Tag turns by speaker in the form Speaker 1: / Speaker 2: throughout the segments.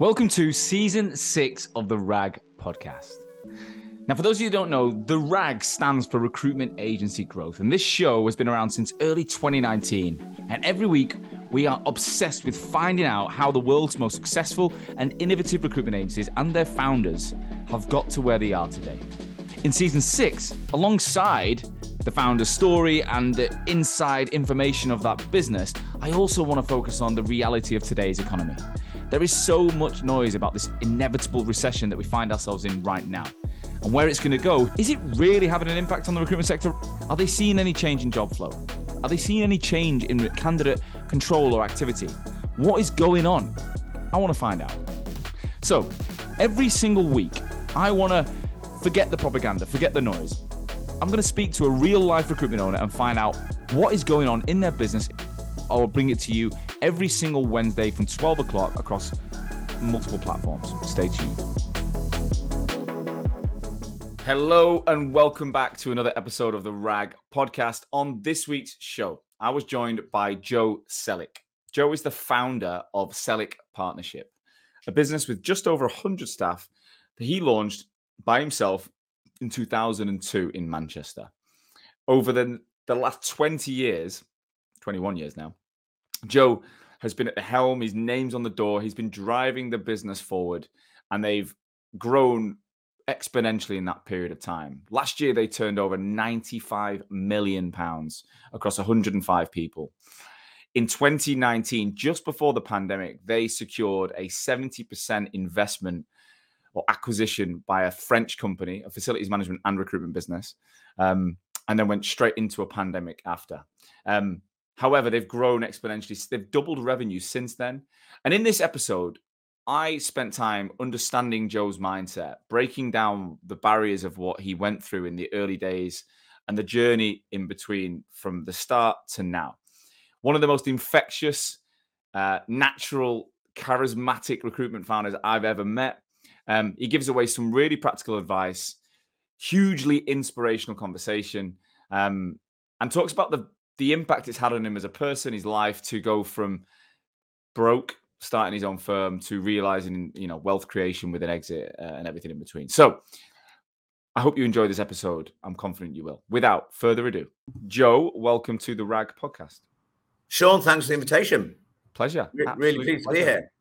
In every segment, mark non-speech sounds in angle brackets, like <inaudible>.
Speaker 1: Welcome to season six of the RAG podcast. Now, for those of you who don't know, the RAG stands for Recruitment Agency Growth, and this show has been around since early 2019. And every week, we are obsessed with finding out how the world's most successful and innovative recruitment agencies and their founders have got to where they are today. In season six, alongside the founder's story and the inside information of that business, I also want to focus on the reality of today's economy. There is so much noise about this inevitable recession that we find ourselves in right now. And where it's going to go, is it really having an impact on the recruitment sector? Are they seeing any change in job flow? Are they seeing any change in candidate control or activity? What is going on? I want to find out. So, every single week, I want to forget the propaganda, forget the noise. I'm going to speak to a real life recruitment owner and find out what is going on in their business. I will bring it to you every single Wednesday from 12 o'clock across multiple platforms. Stay tuned. Hello, and welcome back to another episode of the RAG podcast. On this week's show, I was joined by Jo Sellick. Jo is the founder of Sellick Partnership, a business with just over 100 staff that he launched by himself in 2002 in Manchester. Over the, the last 20 years, 21 years now, Jo has been at the helm. His name's on the door. He's been driving the business forward, and they've grown exponentially in that period of time. Last year, they turned over 95 million pounds across 105 people. In 2019, just before the pandemic, they secured a 70% investment or acquisition by a French company, a facilities management and recruitment business, um, and then went straight into a pandemic after. Um, However, they've grown exponentially. They've doubled revenue since then. And in this episode, I spent time understanding Jo's mindset, breaking down the barriers of what he went through in the early days and the journey in between from the start to now. One of the most infectious, uh, natural, charismatic recruitment founders I've ever met. Um, he gives away some really practical advice, hugely inspirational conversation, um, and talks about the the impact it's had on him as a person, his life, to go from broke, starting his own firm, to realizing you know wealth creation with an exit uh, and everything in between. So, I hope you enjoy this episode. I'm confident you will. Without further ado, Jo, welcome to the Rag Podcast.
Speaker 2: Sean, thanks for the invitation.
Speaker 1: Pleasure.
Speaker 2: Re- really pleased pleasure. to be here.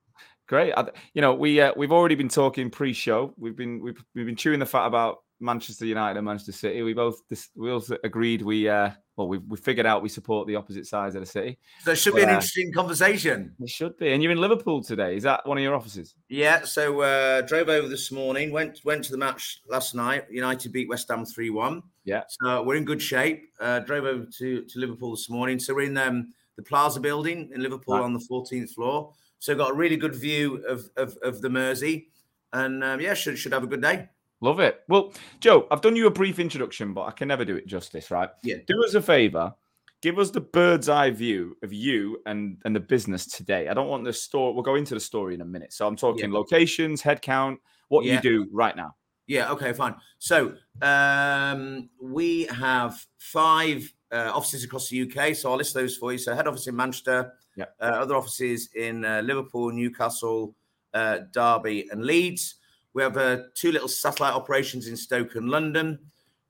Speaker 1: Great. I, you know, we uh, we've already been talking pre-show. We've been we've we've been chewing the fat about Manchester United and Manchester City. We both we also agreed we uh well we we figured out we support the opposite sides of the city.
Speaker 2: So it should but, be an uh, interesting conversation.
Speaker 1: It should be. And you're in Liverpool today. Is that one of your offices?
Speaker 2: Yeah. So uh drove over this morning. Went went to the match last night. United beat West Ham three one.
Speaker 1: Yeah.
Speaker 2: So we're in good shape. Uh Drove over to to Liverpool this morning. So we're in um the Plaza building in Liverpool right. on the 14th floor. So got a really good view of of, of the Mersey, and um, yeah, should should have a good day.
Speaker 1: Love it. Well, Jo, I've done you a brief introduction, but I can never do it justice, right?
Speaker 2: Yeah.
Speaker 1: Do us a favor. Give us the bird's eye view of you and, and the business today. I don't want the story. We'll go into the story in a minute. So I'm talking yeah. locations, headcount, what yeah. you do right now.
Speaker 2: Yeah. Okay. Fine. So um, we have five uh, offices across the UK. So I'll list those for you. So head office in Manchester.
Speaker 1: Yeah.
Speaker 2: Uh, other offices in uh, Liverpool, Newcastle, uh, Derby, and Leeds. We have uh, two little satellite operations in Stoke and London.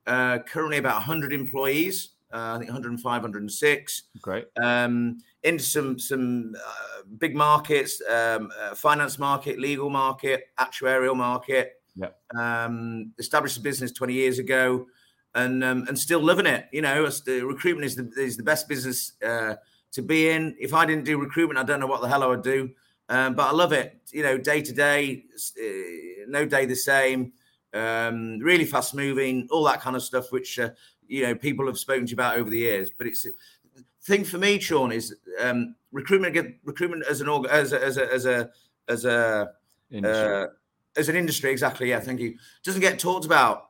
Speaker 2: Uh, currently about 100 employees. Uh, I think 105, 106.
Speaker 1: Great.
Speaker 2: Um, into some some uh, big markets, um, uh, finance market, legal market, actuarial market.
Speaker 1: Yeah.
Speaker 2: Um, established a business 20 years ago, and um, and still living it. You know, the recruitment is the is the best business uh, to be in. If I didn't do recruitment, I don't know what the hell I would do. Um, but I love it. You know, day to day, uh, no day the same. Um, really fast moving, all that kind of stuff, which uh, you know people have spoken to you about over the years. But it's thing for me, Sean, is um, recruitment. Recruitment as an org, as a, as a as a as a uh, as an industry, exactly. Yeah, thank you. Doesn't get talked about.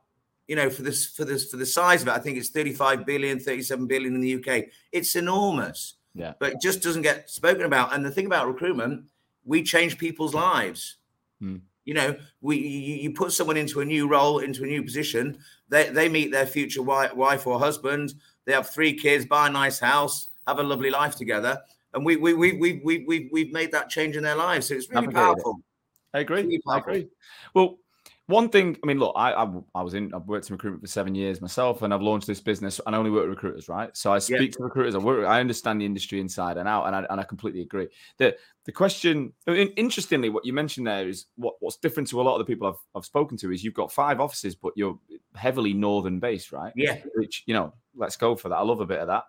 Speaker 2: You know, for this for this for the size of it, I think it's 35 billion, 37 billion in the UK. It's enormous.
Speaker 1: Yeah.
Speaker 2: But it just doesn't get spoken about. And the thing about recruitment we change people's lives.
Speaker 1: Mm.
Speaker 2: You know, we you, you, put someone into a new role, into a new position. They they meet their future wife, wife or husband. They have three kids, buy a nice house, have a lovely life together, and we we we we we we we've made that change in their lives. So it's really powerful.
Speaker 1: I agree. I agree. Well, one thing, I mean, look, I, I, I was in, I've worked in recruitment for seven years myself, and I've launched this business, and I only work with recruiters, right? So I speak yeah. to recruiters. I work, I understand the industry inside and out, and I, and I completely agree. The the question, interestingly, what you mentioned there is what, what's different to a lot of the people I've, I've spoken to is you've got five offices, but you're heavily northern based, right?
Speaker 2: Yeah.
Speaker 1: Which you know, let's go for that. I love a bit of that.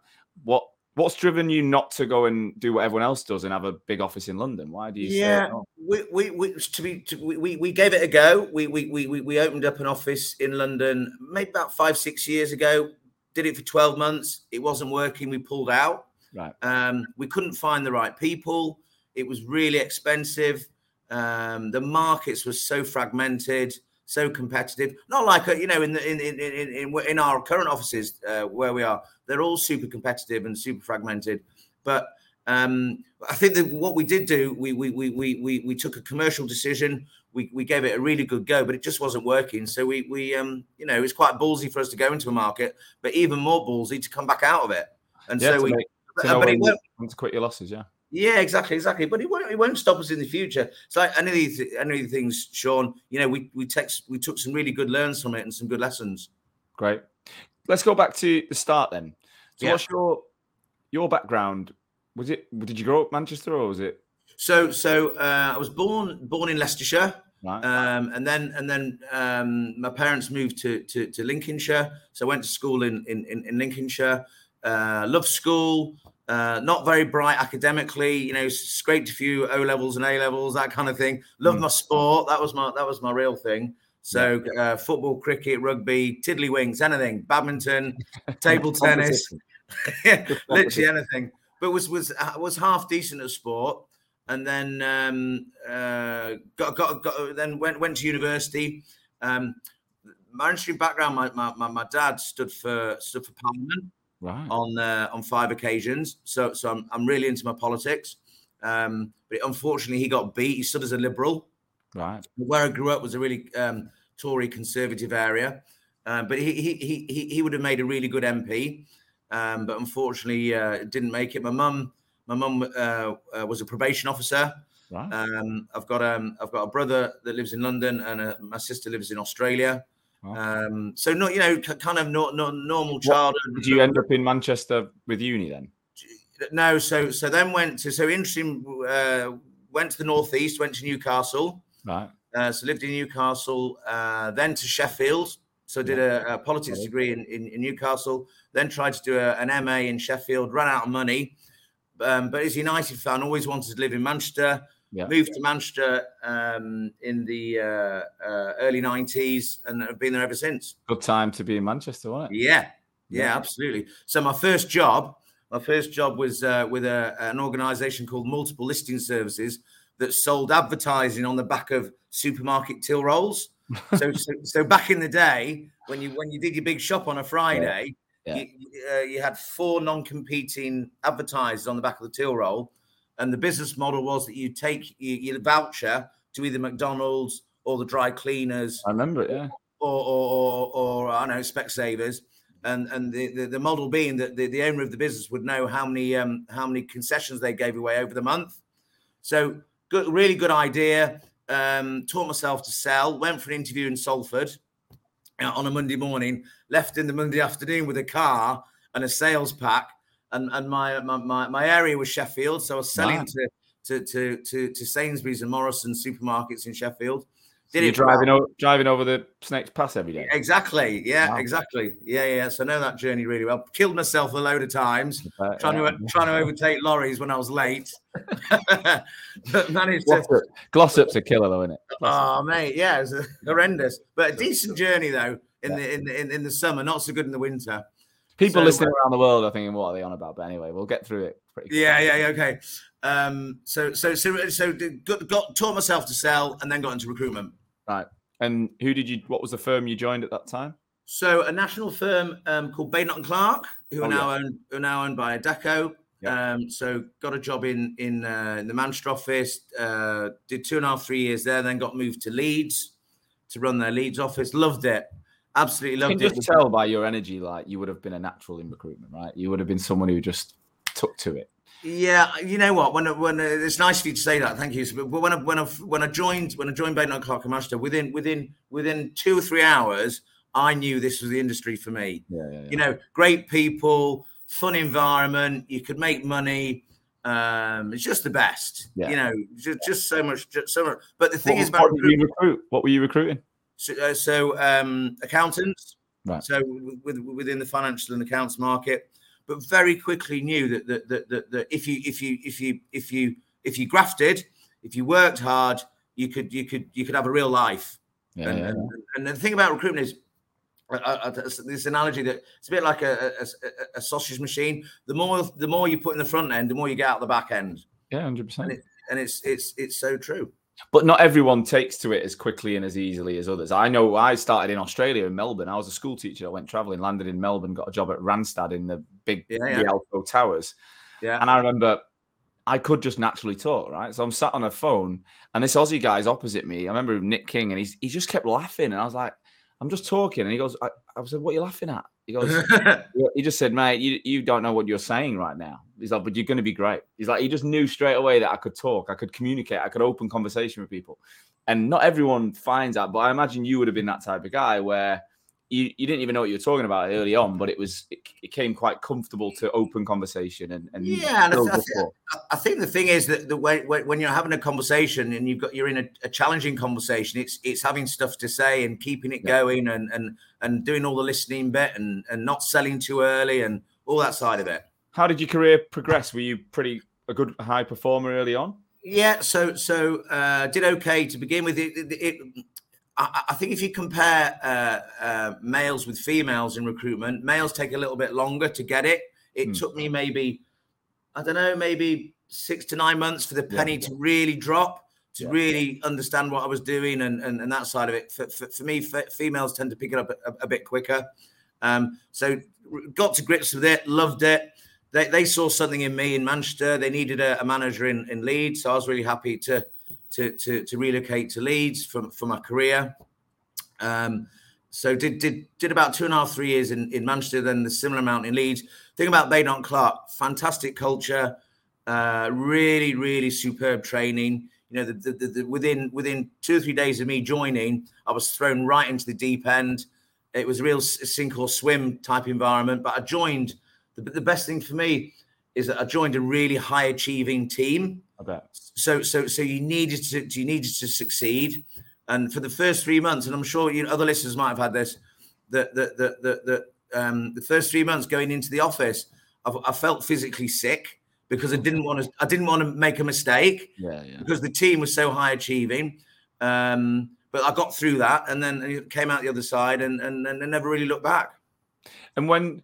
Speaker 1: What What's driven you not to go and do what everyone else does and have a big office in London? Why do you?
Speaker 2: Yeah, we, we, we to be to, we, we gave it a go. We, we we we opened up an office in London maybe about five six years ago. Did it for twelve months. It wasn't working. We pulled out.
Speaker 1: Right.
Speaker 2: Um, we couldn't find the right people. It was really expensive. Um, the markets were so fragmented so competitive. Not like uh, you know in the in in in, in, our current offices uh, where we are, they're all super competitive and super fragmented. But um, I think that what we did do, we we we we we took a commercial decision. We we gave it a really good go, but it just wasn't working. So we we um you know it's quite ballsy for us to go into a market, but even more ballsy to come back out of it. And yeah, so we. Make,
Speaker 1: but it won't, to quit your losses, yeah.
Speaker 2: Yeah, exactly, exactly. But it won't it won't stop us in the future. So like any of these any of these things, Sean, you know, we we text we took some really good learns from it and some good lessons.
Speaker 1: Great. Let's go back to the start then. So yeah. what's your your background? Was it did you grow up Manchester or was it
Speaker 2: so so uh, I was born born in Leicestershire. Right. Um, and then and then um, my parents moved to, to, to Lincolnshire, so I went to school in in, in Lincolnshire. Uh, loved school, uh, not very bright academically, you know, scraped a few O levels and A levels, that kind of thing. Loved mm. my sport. That was my that was my real thing. So uh, football, cricket, rugby, tiddlywinks, anything, badminton, <laughs> table tennis, <laughs> literally anything. But was was uh, was half decent at sport, and then um, uh, got, got got then went went to university. Um, my interesting background, my, my, my dad stood for stood for Parliament
Speaker 1: right.
Speaker 2: on uh, on five occasions. So so I'm I'm really into my politics. Um, but unfortunately, he got beat. He stood as a liberal.
Speaker 1: Right.
Speaker 2: Where I grew up was a really um, Tory conservative area, um, but he, he he he would have made a really good MP. Um, but unfortunately, uh, didn't make it. My mum my mum uh, uh, was a probation officer.
Speaker 1: Right.
Speaker 2: Um, I've got um, I've got a brother that lives in London, and uh, my sister lives in Australia. Um, so not you know kind of not, not normal childhood.
Speaker 1: What, did you end up in Manchester with uni then?
Speaker 2: No, so so then went to so interesting. Uh, went to the northeast, went to Newcastle.
Speaker 1: Right.
Speaker 2: Uh, so lived in Newcastle, uh, then to Sheffield. So did a, a politics degree in, in, in, Newcastle. Then tried to do a, an MA in Sheffield. Ran out of money, um, but as a United fan, always wanted to live in Manchester. Yeah. Moved to Manchester um, in the uh, uh, early 90s and have been there ever since.
Speaker 1: Good time to be in Manchester, wasn't
Speaker 2: it? Yeah. Yeah, yeah. absolutely. So my first job, my first job was uh, with a, an organization called Multiple Listing Services that sold advertising on the back of supermarket till rolls. <laughs> so, so, so, back in the day, when you when you did your big shop on a Friday, yeah. You, uh, you, had four non-competing advertisers on the back of the till roll, and the business model was that you take your, voucher to either McDonald's or the dry cleaners.
Speaker 1: I remember it, yeah.
Speaker 2: Or, or, or, or I don't know, Specsavers. And and the, the, the, model being that the, the owner of the business would know how many um, how many concessions they gave away over the month. So good, really good idea. Um, taught myself to sell. Went for an interview in Salford uh, on a Monday morning. Left in the Monday afternoon with a car and a sales pack and and my my my, area was Sheffield, so I was selling to, to to to to Sainsbury's and Morrison supermarkets in Sheffield.
Speaker 1: Did so you're driving over, driving over the Snakes Pass every day.
Speaker 2: Exactly. Yeah. Wow. Exactly. Yeah. Yeah. So I know that journey really well. Killed myself a load of times uh, trying yeah. to trying to overtake lorries when I was late. <laughs>
Speaker 1: but managed to. Glossop's a killer though, isn't it?
Speaker 2: Oh mate, yeah, it's horrendous. But a decent journey though in yeah. the in the in, in the summer, not so good in the winter.
Speaker 1: People so, listening around the world are thinking, "What are they on about?" But anyway, we'll get through it.
Speaker 2: Pretty yeah, yeah, yeah. Okay. Um, so, so, so, so, got, got taught myself to sell, and then got into recruitment.
Speaker 1: Right. And who did you? What was the firm you joined at that time?
Speaker 2: So, a national firm um, called Badenoch and Clark, who oh, are now yeah. owned, who are now owned by Adecco. Yeah. Um, so, got a job in in, uh, in the Manchester office. Uh, did two and a half, three years there. Then got moved to Leeds to run their Leeds office. Loved it. Absolutely loved
Speaker 1: you can it. Just tell by your energy, like you would have been a natural in recruitment, right? You would have been someone who just took to it.
Speaker 2: Yeah, you know what? When when uh, it's nice for you to say that, thank you. But when I when I when I joined when I joined Bain Clark and Manchester, within within within two or three hours, I knew this was the industry for
Speaker 1: me. Yeah, yeah, yeah.
Speaker 2: You know, great people, fun environment. You could make money. Um, it's just the best. Yeah. You know, just, just so much, just so much. But the thing
Speaker 1: what,
Speaker 2: is about
Speaker 1: what recruit? What were you recruiting?
Speaker 2: So, uh, so um, accountants.
Speaker 1: Right.
Speaker 2: So with, within the financial and accounts market but very quickly knew that that, that, that, that if you if you if you if you if you grafted, if you worked hard, you could you could you could have a real life.
Speaker 1: Yeah,
Speaker 2: and,
Speaker 1: yeah.
Speaker 2: And, and, the thing about recruitment is uh, uh, this analogy that it's a bit like a, a, a, sausage machine. The more the more you put in the front end, the more you get out the back end.
Speaker 1: Yeah, hundred percent.
Speaker 2: And it's it's it's so true
Speaker 1: but not everyone takes to it as quickly and as easily as others. I know I started in Australia in Melbourne. I was a school teacher. I went traveling, landed in Melbourne, got a job at Randstad in the big yeah, yeah. Rialto Towers.
Speaker 2: Yeah.
Speaker 1: And I remember I could just naturally talk, right? So I'm sat on a phone and this Aussie guy's opposite me. I remember Nick King and he's, he just kept laughing. And I was like, I'm just talking. And he goes, I, I said, What are you laughing at? He goes, <laughs> He just said, Mate, you, you don't know what you're saying right now. He's like, But you're going to be great. He's like, He just knew straight away that I could talk, I could communicate, I could open conversation with people. And not everyone finds that. But I imagine you would have been that type of guy where you, you didn't even know what you were talking about early on, but it was it, it came quite comfortable to open conversation and, and
Speaker 2: yeah. And I, th- I, th- I, think the thing is that the way when you're having a conversation and you've got you're in a, a, challenging conversation, it's it's having stuff to say and keeping it yeah. going and and and doing all the listening bit and and not selling too early and all that side of it.
Speaker 1: How did your career progress? Were you pretty a good high performer early on?
Speaker 2: Yeah, so so uh, did okay to begin with. It, it, it I, I think if you compare uh, uh, males with females in recruitment, males take a little bit longer to get it. It hmm. took me maybe, I don't know, maybe six to nine months for the penny yeah, to really drop, to yeah. really understand what I was doing and, and, and that side of it. For, for, for me, females tend to pick it up a, a bit quicker. Um, so got to grips with it, loved it. They, they saw something in me in Manchester. They needed a, a manager in, in Leeds. So I was really happy to to, to, to relocate to Leeds for, for my career. Um, so did did did about two and a half, three years in, in Manchester, then the similar amount in Leeds. Thing about Bain Clark, fantastic culture, uh, really, really superb training. You know, the, the, the, within within two or three days of me joining, I was thrown right into the deep end. It was a real sink or swim type environment. But I joined. The, the best thing for me is that I joined a really high achieving team.
Speaker 1: I bet.
Speaker 2: So so so you needed to you needed to succeed, and for the first three months, and I'm sure you know, other listeners might have had this, that that that that, that um, the first three months going into the office, I, I felt physically sick because I didn't want to I didn't want to make a mistake.
Speaker 1: Yeah, yeah.
Speaker 2: Because the team was so high achieving. Um, but I got through that and then came out the other side and and, and never really looked back.
Speaker 1: And when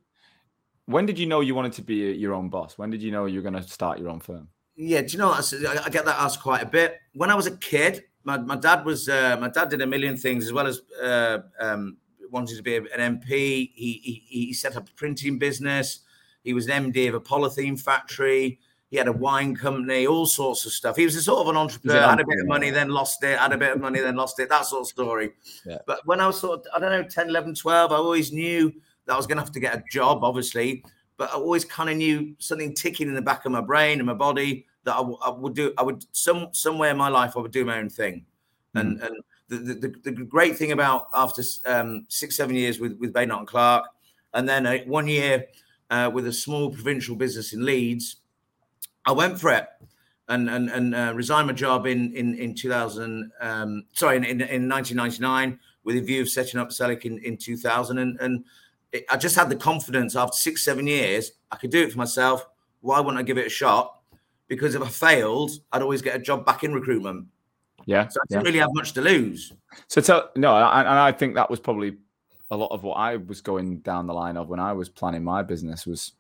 Speaker 1: when did you know you wanted to be your own boss? When did you know you were going to start your own firm?
Speaker 2: Yeah, do you know? I get that asked quite a bit. When I was a kid, my, my dad was uh, my dad did a million things as well as uh, um, wanted to be an MP. He, he he set up a printing business. He was an MD of a polythene factory. He had a wine company, all sorts of stuff. He was a sort of an entrepreneur. Had a bit of money, then lost it. Had a bit of money, then lost it. That sort of story.
Speaker 1: Yeah.
Speaker 2: But when I was sort of, I don't know, 10, 11, 12, I always knew that I was going to have to get a job, obviously but I always kind of knew something ticking in the back of my brain and my body that I, w- I would do. I would some somewhere in my life I would do my own thing, mm. and and the, the, the great thing about after um, six seven years with with Bain and Clark, and then uh, one year uh, with a small provincial business in Leeds, I went for it. And and and uh, resigned my job in in in 2000. Um, sorry, in, in, in 1999, with a view of setting up Sellick in in 2000. And and I just had the confidence after six, seven years, I could do it for myself. Why wouldn't I give it a shot? Because if I failed, I'd always get a job back in recruitment.
Speaker 1: Yeah.
Speaker 2: So I didn't yeah. really have much to lose.
Speaker 1: So tell no, and I, I think that was probably a lot of what I was going down the line of when I was planning my business was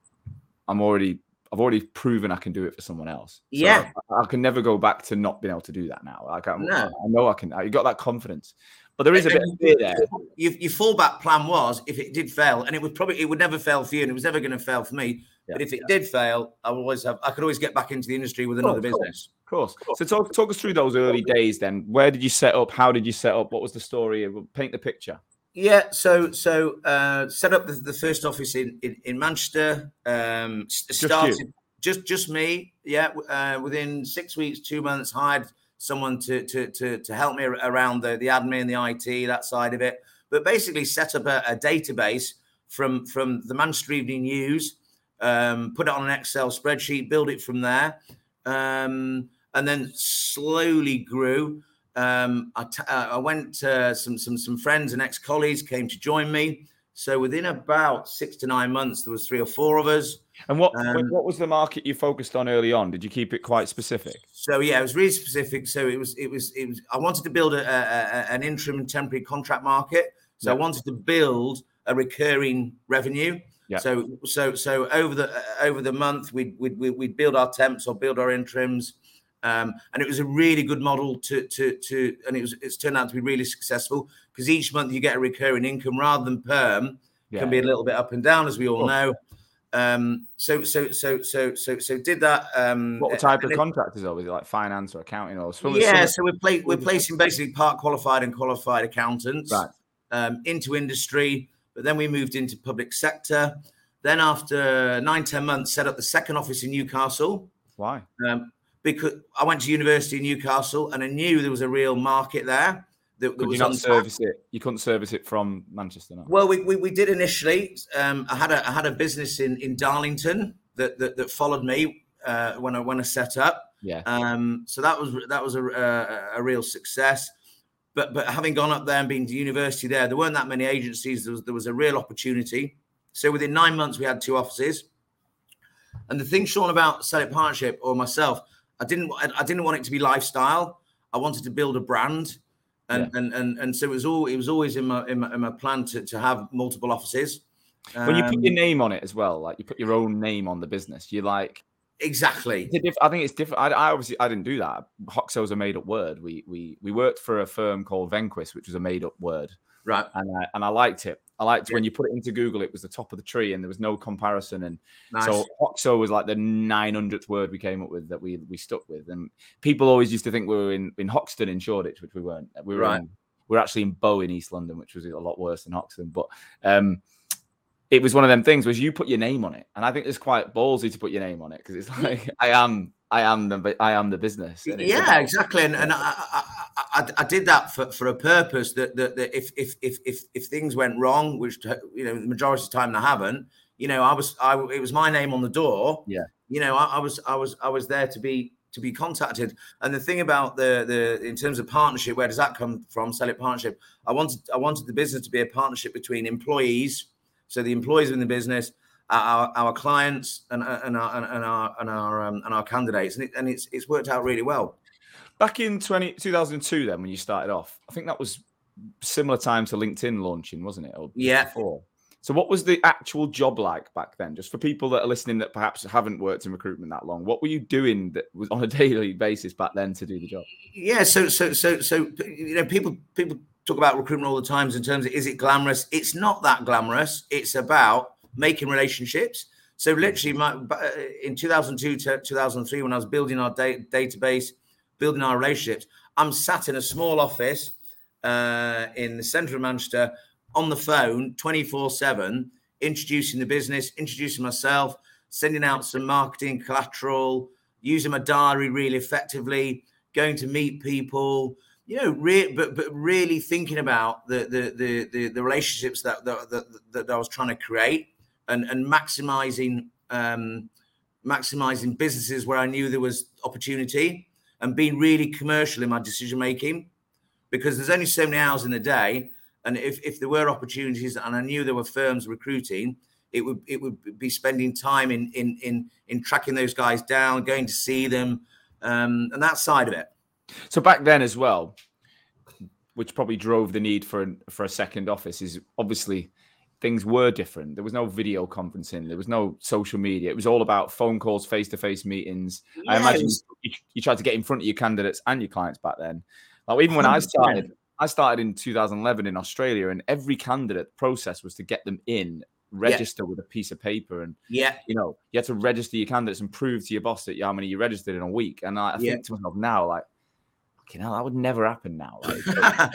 Speaker 1: I'm already I've already proven I can do it for someone else.
Speaker 2: So yeah,
Speaker 1: I, I, can never go back to not being able to do that now. Like I'm, no. I know I can. You got that confidence. But there is a bit of fear there.
Speaker 2: Your, your fallback plan was if it did fail, and it would probably it would never fail for you, and it was never going to fail for me. Yeah. But if it did fail, I always have I could always get back into the industry with another business.
Speaker 1: Of course. So talk talk us through those early days then. Where did you set up? How did you set up? What was the story? Paint the picture.
Speaker 2: Yeah, so so uh, set up the, the first office in in, in Manchester. Um, started just just me. Yeah, uh, within six weeks, two months, hired someone to to to, to help me around the the admin, the IT, that side of it. But basically, set up a, a database from from the Manchester Evening News, um, put it on an Excel spreadsheet, build it from there, um, and then slowly grew. Um, I, t- uh, I went uh, some some some friends and ex colleagues came to join me. So within about six to nine months, there was three or four of us.
Speaker 1: And what um, what was the market you focused on early on? Did you keep it quite specific?
Speaker 2: So yeah, it was really specific. So it was it was it was. I wanted to build a, a, an interim temporary contract market. So yep. I wanted to build a recurring revenue. Yeah. So so so over the over the month we'd we'd we'd build our temps or build our interims. Um, and it was a really good model to to to, and it was it's turned out to be really successful because each month you get a recurring income rather than perm yeah. can be a little bit up and down as we all know. Um, so so so so so so did that. Um,
Speaker 1: what type of contractors are? Was it like finance or accounting or?
Speaker 2: Some, yeah, so we're play, we're placing basically part qualified and qualified accountants right. um, into industry, but then we moved into public sector. Then after nine ten months, set up the second office in Newcastle.
Speaker 1: Why?
Speaker 2: Um, because I went to university in Newcastle and I knew there was a real market there.
Speaker 1: That, that Could you not service it? You couldn't service it from Manchester. No?
Speaker 2: Well, we, we, we did initially. Um, I had a I had a business in in Darlington that that, that followed me uh, when I when I set up.
Speaker 1: Yeah.
Speaker 2: Um, so that was that was a, a, a real success. But but having gone up there and been to university there, there weren't that many agencies. There was there was a real opportunity. So within nine months, we had two offices. And the thing, Sean, about Sellick Partnership or myself, I didn't I didn't want it to be lifestyle. I wanted to build a brand. And, yeah. and, and and so it was all it was always in my in my, in my plan to, to have multiple offices.
Speaker 1: When um, you put your um, name on it as well, like you put your own name on the business, you like
Speaker 2: exactly.
Speaker 1: Diff- I think it's different. I, I, obviously I didn't do that. Hoxo's a made up word. We we we worked for a firm called Venquis, which was a made up word,
Speaker 2: right?
Speaker 1: And I, and I liked it. I liked yeah. when you put it into Google, it was the top of the tree and there was no comparison. And nice. so Hoxo was like the 900th word we came up with that we we stuck with. And people always used to think we were in, in Hoxton in Shoreditch, which we weren't. We were, right. in, we were actually in Bow in East London, which was a lot worse than Hoxton. But um, it was one of them things was you put your name on it. And I think it's quite ballsy to put your name on it because it's like, I am I am the I am the business.
Speaker 2: yeah, exactly. And, and I, I, I, did that for, for a purpose that, that, that if, if if if if things went wrong, which you know the majority of the time they haven't, you know, I was I it was my name on the door.
Speaker 1: Yeah.
Speaker 2: You know, I, I was I was I was there to be to be contacted. And the thing about the the in terms of partnership, where does that come from? Sellick partnership. I wanted I wanted the business to be a partnership between employees, so the employees in the business our, our clients and, and our and our and our um, and our candidates, and, it, and it's it's worked out really well.
Speaker 1: Back in 20, 2002, then when you started off, I think that was similar time to LinkedIn launching, wasn't it?
Speaker 2: yeah. Before.
Speaker 1: So, what was the actual job like back then? Just for people that are listening that perhaps haven't worked in recruitment that long, what were you doing that was on a <laughs> daily basis back then to do the job?
Speaker 2: Yeah, so so so so you know, people people talk about recruitment all the times in terms of is it glamorous? It's not that glamorous. It's about making relationships. So literally, my, uh, in 2002 to 2003, when I was building our da- database, building our relationships, I'm sat in a small office uh, in the centre of Manchester on the phone 24 7, introducing the business, introducing myself, sending out some marketing collateral, using my diary really effectively, going to meet people, you know, re- but but really thinking about the the the the, the relationships that, that that, that I was trying to create and and maximizing um, maximizing businesses where I knew there was opportunity and being really commercial in my decision making because there's only so many hours in the day and if, if there were opportunities and I knew there were firms recruiting it would it would be spending time in in in in tracking those guys down going to see them um, and that side of it.
Speaker 1: So back then as well which probably drove the need for for a second office is obviously things were different. There was no video conferencing. There was no social media. It was all about phone calls, face to face meetings. Yes. I imagine you, you, tried to get in front of your candidates and your clients back then. Like even when 100%. I started, I started in 2011 in Australia, and every candidate process was to get them in, register yeah. with a piece of paper, and
Speaker 2: yeah,
Speaker 1: you know, you had to register your candidates and prove to your boss that how many you registered in a week. And I, I yeah. think to myself now, like you know, that would never happen now. <laughs>
Speaker 2: I,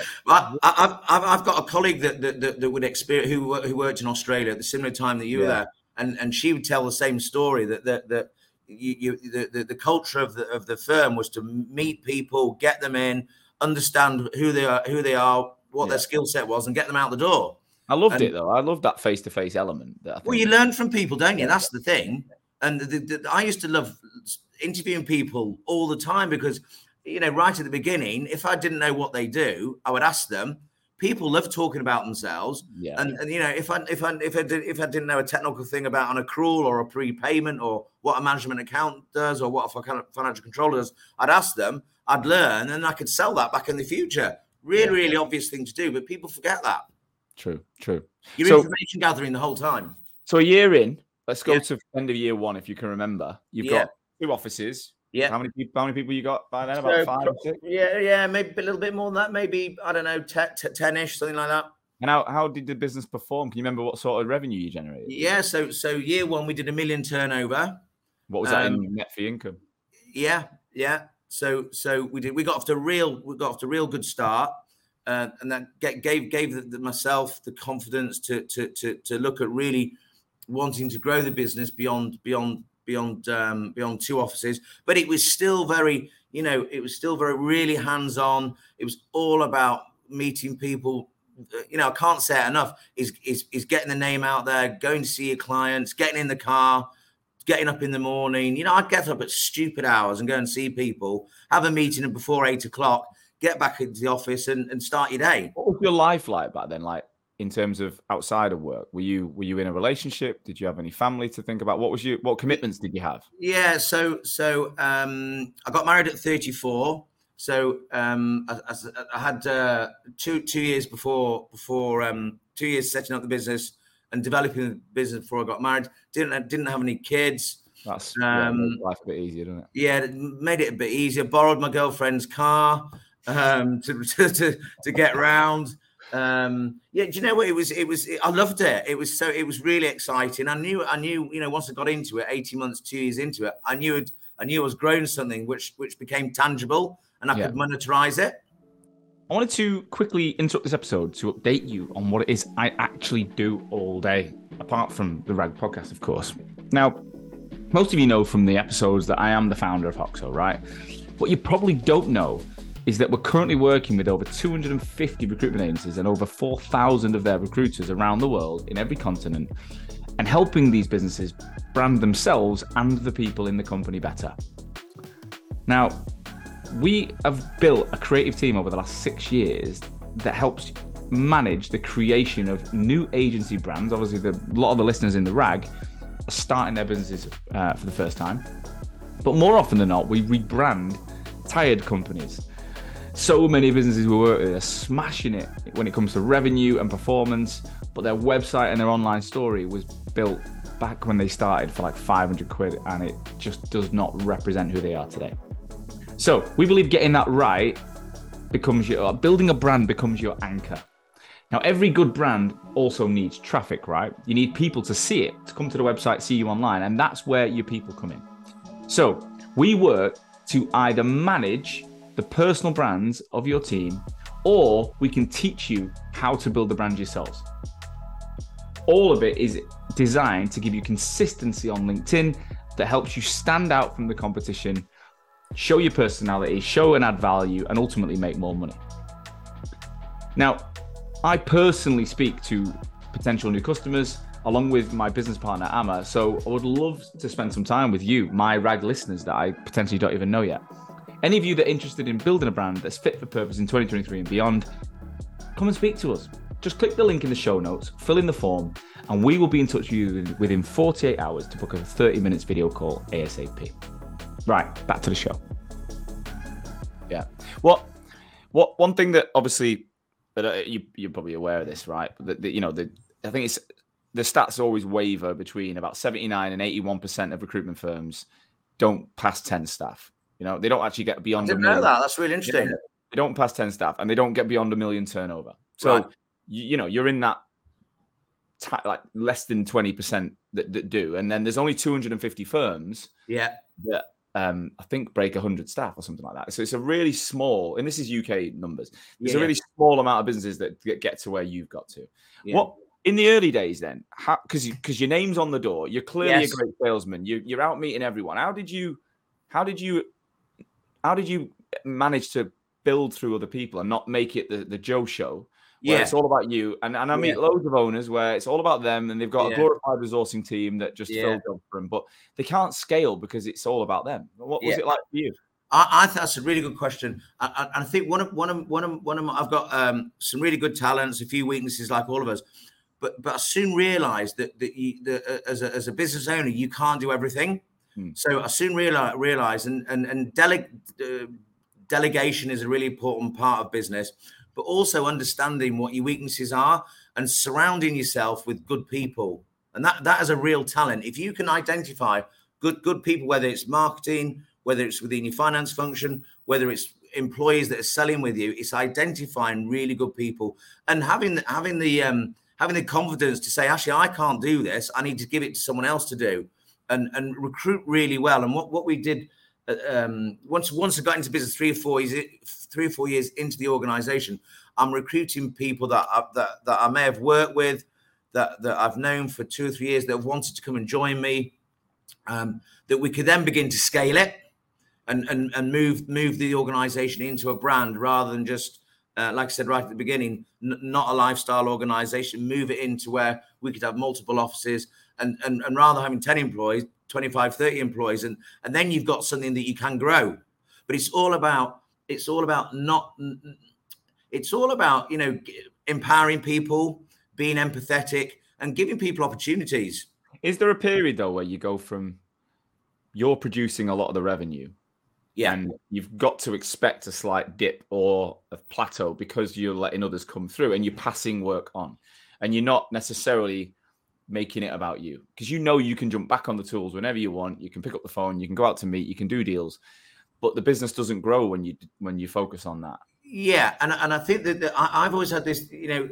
Speaker 2: have I've got a colleague that, that, that, would experience who, who worked in Australia at the similar time that you yeah. were there, and, and she would tell the same story that, that, that you, you the, the, the culture of the of the firm was to meet people, get them in, understand who they are, who they are, what
Speaker 1: Yeah.
Speaker 2: their skill set was, and get them out the door.
Speaker 1: I loved
Speaker 2: And-
Speaker 1: it though. I loved that face to face element. That
Speaker 2: Well, you learn from people, don't you?
Speaker 1: Yeah.
Speaker 2: That's the thing. And the, the, I used to love interviewing people all the time because, you know, right at the beginning, if I didn't know what they do, I would ask them. People love talking about themselves,
Speaker 1: yeah,
Speaker 2: and, and you know, if I if I if I did if I didn't know a technical thing about an accrual or a prepayment or what a management account does or what a financial controller does, I'd ask them. I'd learn, and I could sell that back in the future. Really,
Speaker 1: Yeah.
Speaker 2: really obvious thing to do, but people forget that.
Speaker 1: true, true.
Speaker 2: You're
Speaker 1: So-
Speaker 2: information gathering the whole time.
Speaker 1: So a year in, let's go
Speaker 2: Yeah.
Speaker 1: to end of year one if you can remember. You've got two offices.
Speaker 2: Yeah.
Speaker 1: How many people? How many people you got by then? About
Speaker 2: So,
Speaker 1: five, six.
Speaker 2: Yeah, yeah, maybe a little bit more than that. Maybe I don't know, te- te- ten-ish, something like that.
Speaker 1: And how, how did the business perform? Can you remember what sort of revenue you generated?
Speaker 2: Yeah. So so year one we did a million turnover.
Speaker 1: What was that
Speaker 2: Um,
Speaker 1: in net fee income?
Speaker 2: Yeah, yeah. So so we did. We got off to a real. We got off to a real good start, uh, and that ga- gave gave the, the, myself the confidence to to to to look at really wanting to grow the business beyond beyond beyond um, beyond two offices. But it was still very, you know, it was still very really hands on. It was all about meeting people. Uh, You know, I can't say it enough. Is is is getting the name out there, going to see your clients, getting in the car, getting up in the morning. You know, I'd get up at stupid hours and go and see people, have a meeting before eight o'clock, get back into the office and, and start your day.
Speaker 1: What was your life like back then? Like in terms of outside of work, were you were you in a relationship? Did you have any family to think about? What was you? What commitments did you have?
Speaker 2: Yeah, so so um, I got married at 34. So um, I, I- I had uh, two two years before before um, two years setting up the business and developing the business before I got married. Didn't didn't have any kids.
Speaker 1: That's yeah,
Speaker 2: Um,
Speaker 1: makes life a bit easier, doesn't it?
Speaker 2: yeah, it made it a bit easier. Borrowed my girlfriend's car um, to, <laughs> to to to get round. Um, yeah, do you know what it was? It was. I loved it. It was so. It was really exciting. I knew. I knew. You know, once I got into it, eighteen months, two years into it, I knew it. I knew I was growing something which which became tangible, and I
Speaker 1: Yeah.
Speaker 2: could monetize it.
Speaker 1: I wanted to quickly interrupt this episode to update you on what it is I actually do all day, apart from the Rag podcast, of course. Now, most of you know from the episodes that I am the founder of Hoxo, right? What you probably don't know is that we're currently working with over 250 recruitment agencies and over 4,000 of their recruiters around the world in every continent and helping these businesses brand themselves and the people in the company better. Now, we have built a creative team over the last six years that helps manage the creation of new agency brands. Obviously, the, a lot of the listeners in the RAG are starting their businesses uh, for the first time. But more often than not, we rebrand tired companies. So many businesses we work with are smashing it when it comes to revenue and performance, but their website and their online story was built back when they started for like 500 quid and it just does not represent who they are today. So we believe getting that right becomes your building a brand becomes your anchor. Now, every good brand also needs traffic, right? You need people to see it, to come to the website, see you online, and that's where your people come in. So we work to either manage the personal brands of your team, or we can teach you how to build the brand yourselves. All of it is designed to give you consistency on LinkedIn that helps you stand out from the competition, show your personality, show and add value, and ultimately make more money. Now, I personally speak to potential new customers along with my business partner, Amma. So I would love to spend some time with you, my RAG listeners that I potentially don't even know yet. Any of you that are interested in building a brand that's fit for purpose in 2023 and beyond, come and speak to us. Just click the link in the show notes, fill in the form, and we will be in touch with you within 48 hours to book a 30 minutes video call ASAP. Right, back to the show. Yeah. What? What? One thing that obviously, but uh, you you're probably aware of this, right? That you know the I think it's the stats always waver between about 79 and 81 percent of recruitment firms don't pass 10 staff. You know, they don't actually get beyond. a
Speaker 2: didn't know that. That's really interesting.
Speaker 1: Yeah. They don't pass 10 staff and they don't get beyond a million turnover. So,
Speaker 2: Right.
Speaker 1: you, you know, you're in that ti like less than 20% that, that do. And then there's only 250 firms
Speaker 2: Yeah.
Speaker 1: that um, I think break 100 staff or something like that. So it's a really small, and this is UK numbers, it's
Speaker 2: Yeah.
Speaker 1: a really small amount of businesses that get, get to where you've got to.
Speaker 2: Yeah.
Speaker 1: What in the early days, then, because because your name's on the door, you're clearly yes. a great salesman. You, you're out meeting everyone. How did you, how did you, how did you manage to build through other people and not make it the, the Jo show? yeah. it's all about you. And and I meet yeah. loads of owners where it's all about them and they've got yeah. a glorified resourcing team that just yeah. fill jobs for them, but they can't scale because it's all about them. What was it like for you?
Speaker 2: I, I think that's a really good question. I, I, I, think one of one of one of one of my, I've got um, some really good talents, a few weaknesses, like all of us. But but I soon realised that that, you, that uh, as a as a business owner, you can't do everything. Hmm. So I soon realized, realized and and and dele- uh, delegation is a really important part of business but also understanding what your weaknesses are and surrounding yourself with good people. And that that is a real talent. If you can identify good good people, whether it's marketing, whether it's within your finance function, whether it's employees that are selling with you, it's identifying really good people and having having the um, having the confidence to say, actually, I can't do this. I need to give it to someone else to do, and and recruit really well. And what what we did uh, um, once once I got into business three or four years three or four years into the organization, I'm recruiting people that I, that, that I may have worked with, that, that I've known for two or three years that have wanted to come and join me, um, that we could then begin to scale it and, and, and move, move the organization into a brand rather than just, uh, like I said right at the beginning, n- not a lifestyle organization, move it into where we could have multiple offices and, and, and rather having 10 employees, 25, 30 employees, and, and then you've got something that you can grow. But it's all about it's all about not it's all about you know empowering people being empathetic and giving people opportunities
Speaker 1: is there a period though where you go from you're producing a lot of the revenue
Speaker 2: yeah
Speaker 1: and you've got to expect a slight dip or a plateau because you're letting others come through and you're passing work on and you're not necessarily making it about you because you know you can jump back on the tools whenever you want you can pick up the phone you can go out to meet you can do deals but the business doesn't grow when you when you focus on that.
Speaker 2: Yeah, and and I think that, that I, have always had this, you know,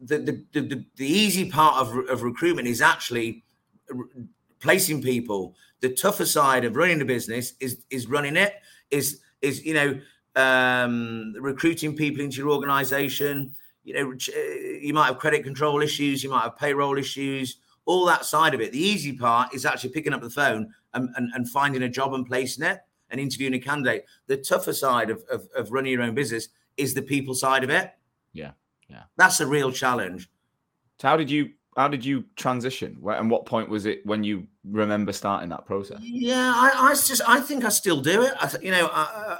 Speaker 2: the the, the the easy part of of recruitment is actually placing people. The tougher side of running the business is is running it. Is is you know um, recruiting people into your organization. You know, you might have credit control issues, you might have payroll issues, all that side of it. The easy part is actually picking up the phone and, and, and finding a job and placing it and interviewing a candidate. The tougher side of, of, of running your own business is the people side of it.
Speaker 1: Yeah. Yeah.
Speaker 2: That's a real challenge.
Speaker 1: So how did you how did you transition? Where, and what point was it when you remember starting that process?
Speaker 2: Yeah, I, I just I think I still do it. I, you know, uh,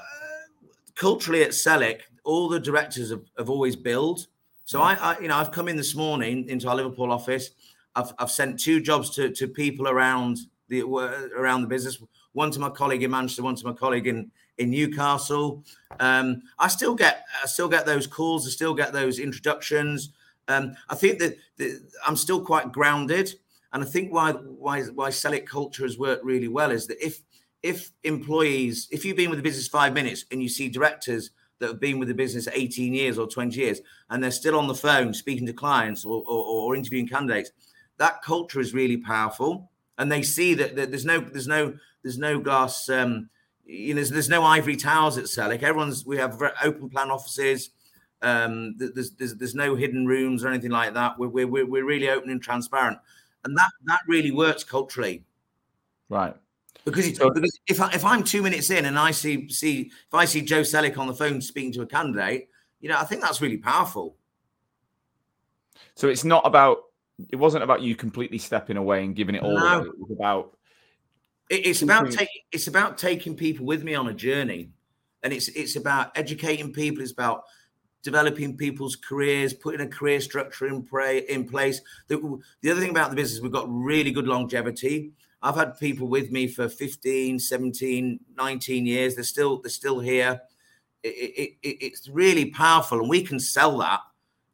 Speaker 2: culturally at Sellick, all the directors have, have always billed. So I, I, you know, I've come in this morning into our Liverpool office. I've, I've sent two jobs to, to people around the around the business one to my colleague in Manchester, one to my colleague in in Newcastle. Um, I still get I still get those calls. I still get those introductions. Um, I think that, that, I'm still quite grounded, and I think why why why Sellick culture has worked really well is that if if employees, if you've been with the business five minutes and you see directors that have been with the business 18 years or 20 years and they're still on the phone speaking to clients or, or, or interviewing candidates, that culture is really powerful. And they see that, that there's no there's no there's no glass. Um, you know, there's, there's no ivory towers at Sellick. Everyone's we have open plan offices. Um, there's, there's there's no hidden rooms or anything like that. We're we're we're really open and transparent, and that that really works culturally.
Speaker 1: Right.
Speaker 2: Because, so, because if I, if I'm two minutes in and I see see if I see Jo Sellick on the phone speaking to a candidate, you know, I think that's really powerful.
Speaker 1: So it's not about it wasn't about you completely stepping away and giving it all. No. It was about
Speaker 2: it's about taking it's about taking people with me on a journey, and it's it's about educating people. It's about developing people's careers, putting a career structure in, pray, in place. The, the other thing about the business, we've got really good longevity. I've had people with me for 15, 17, 19 years. They're still they're still here. It, it, it, it's really powerful, and we can sell that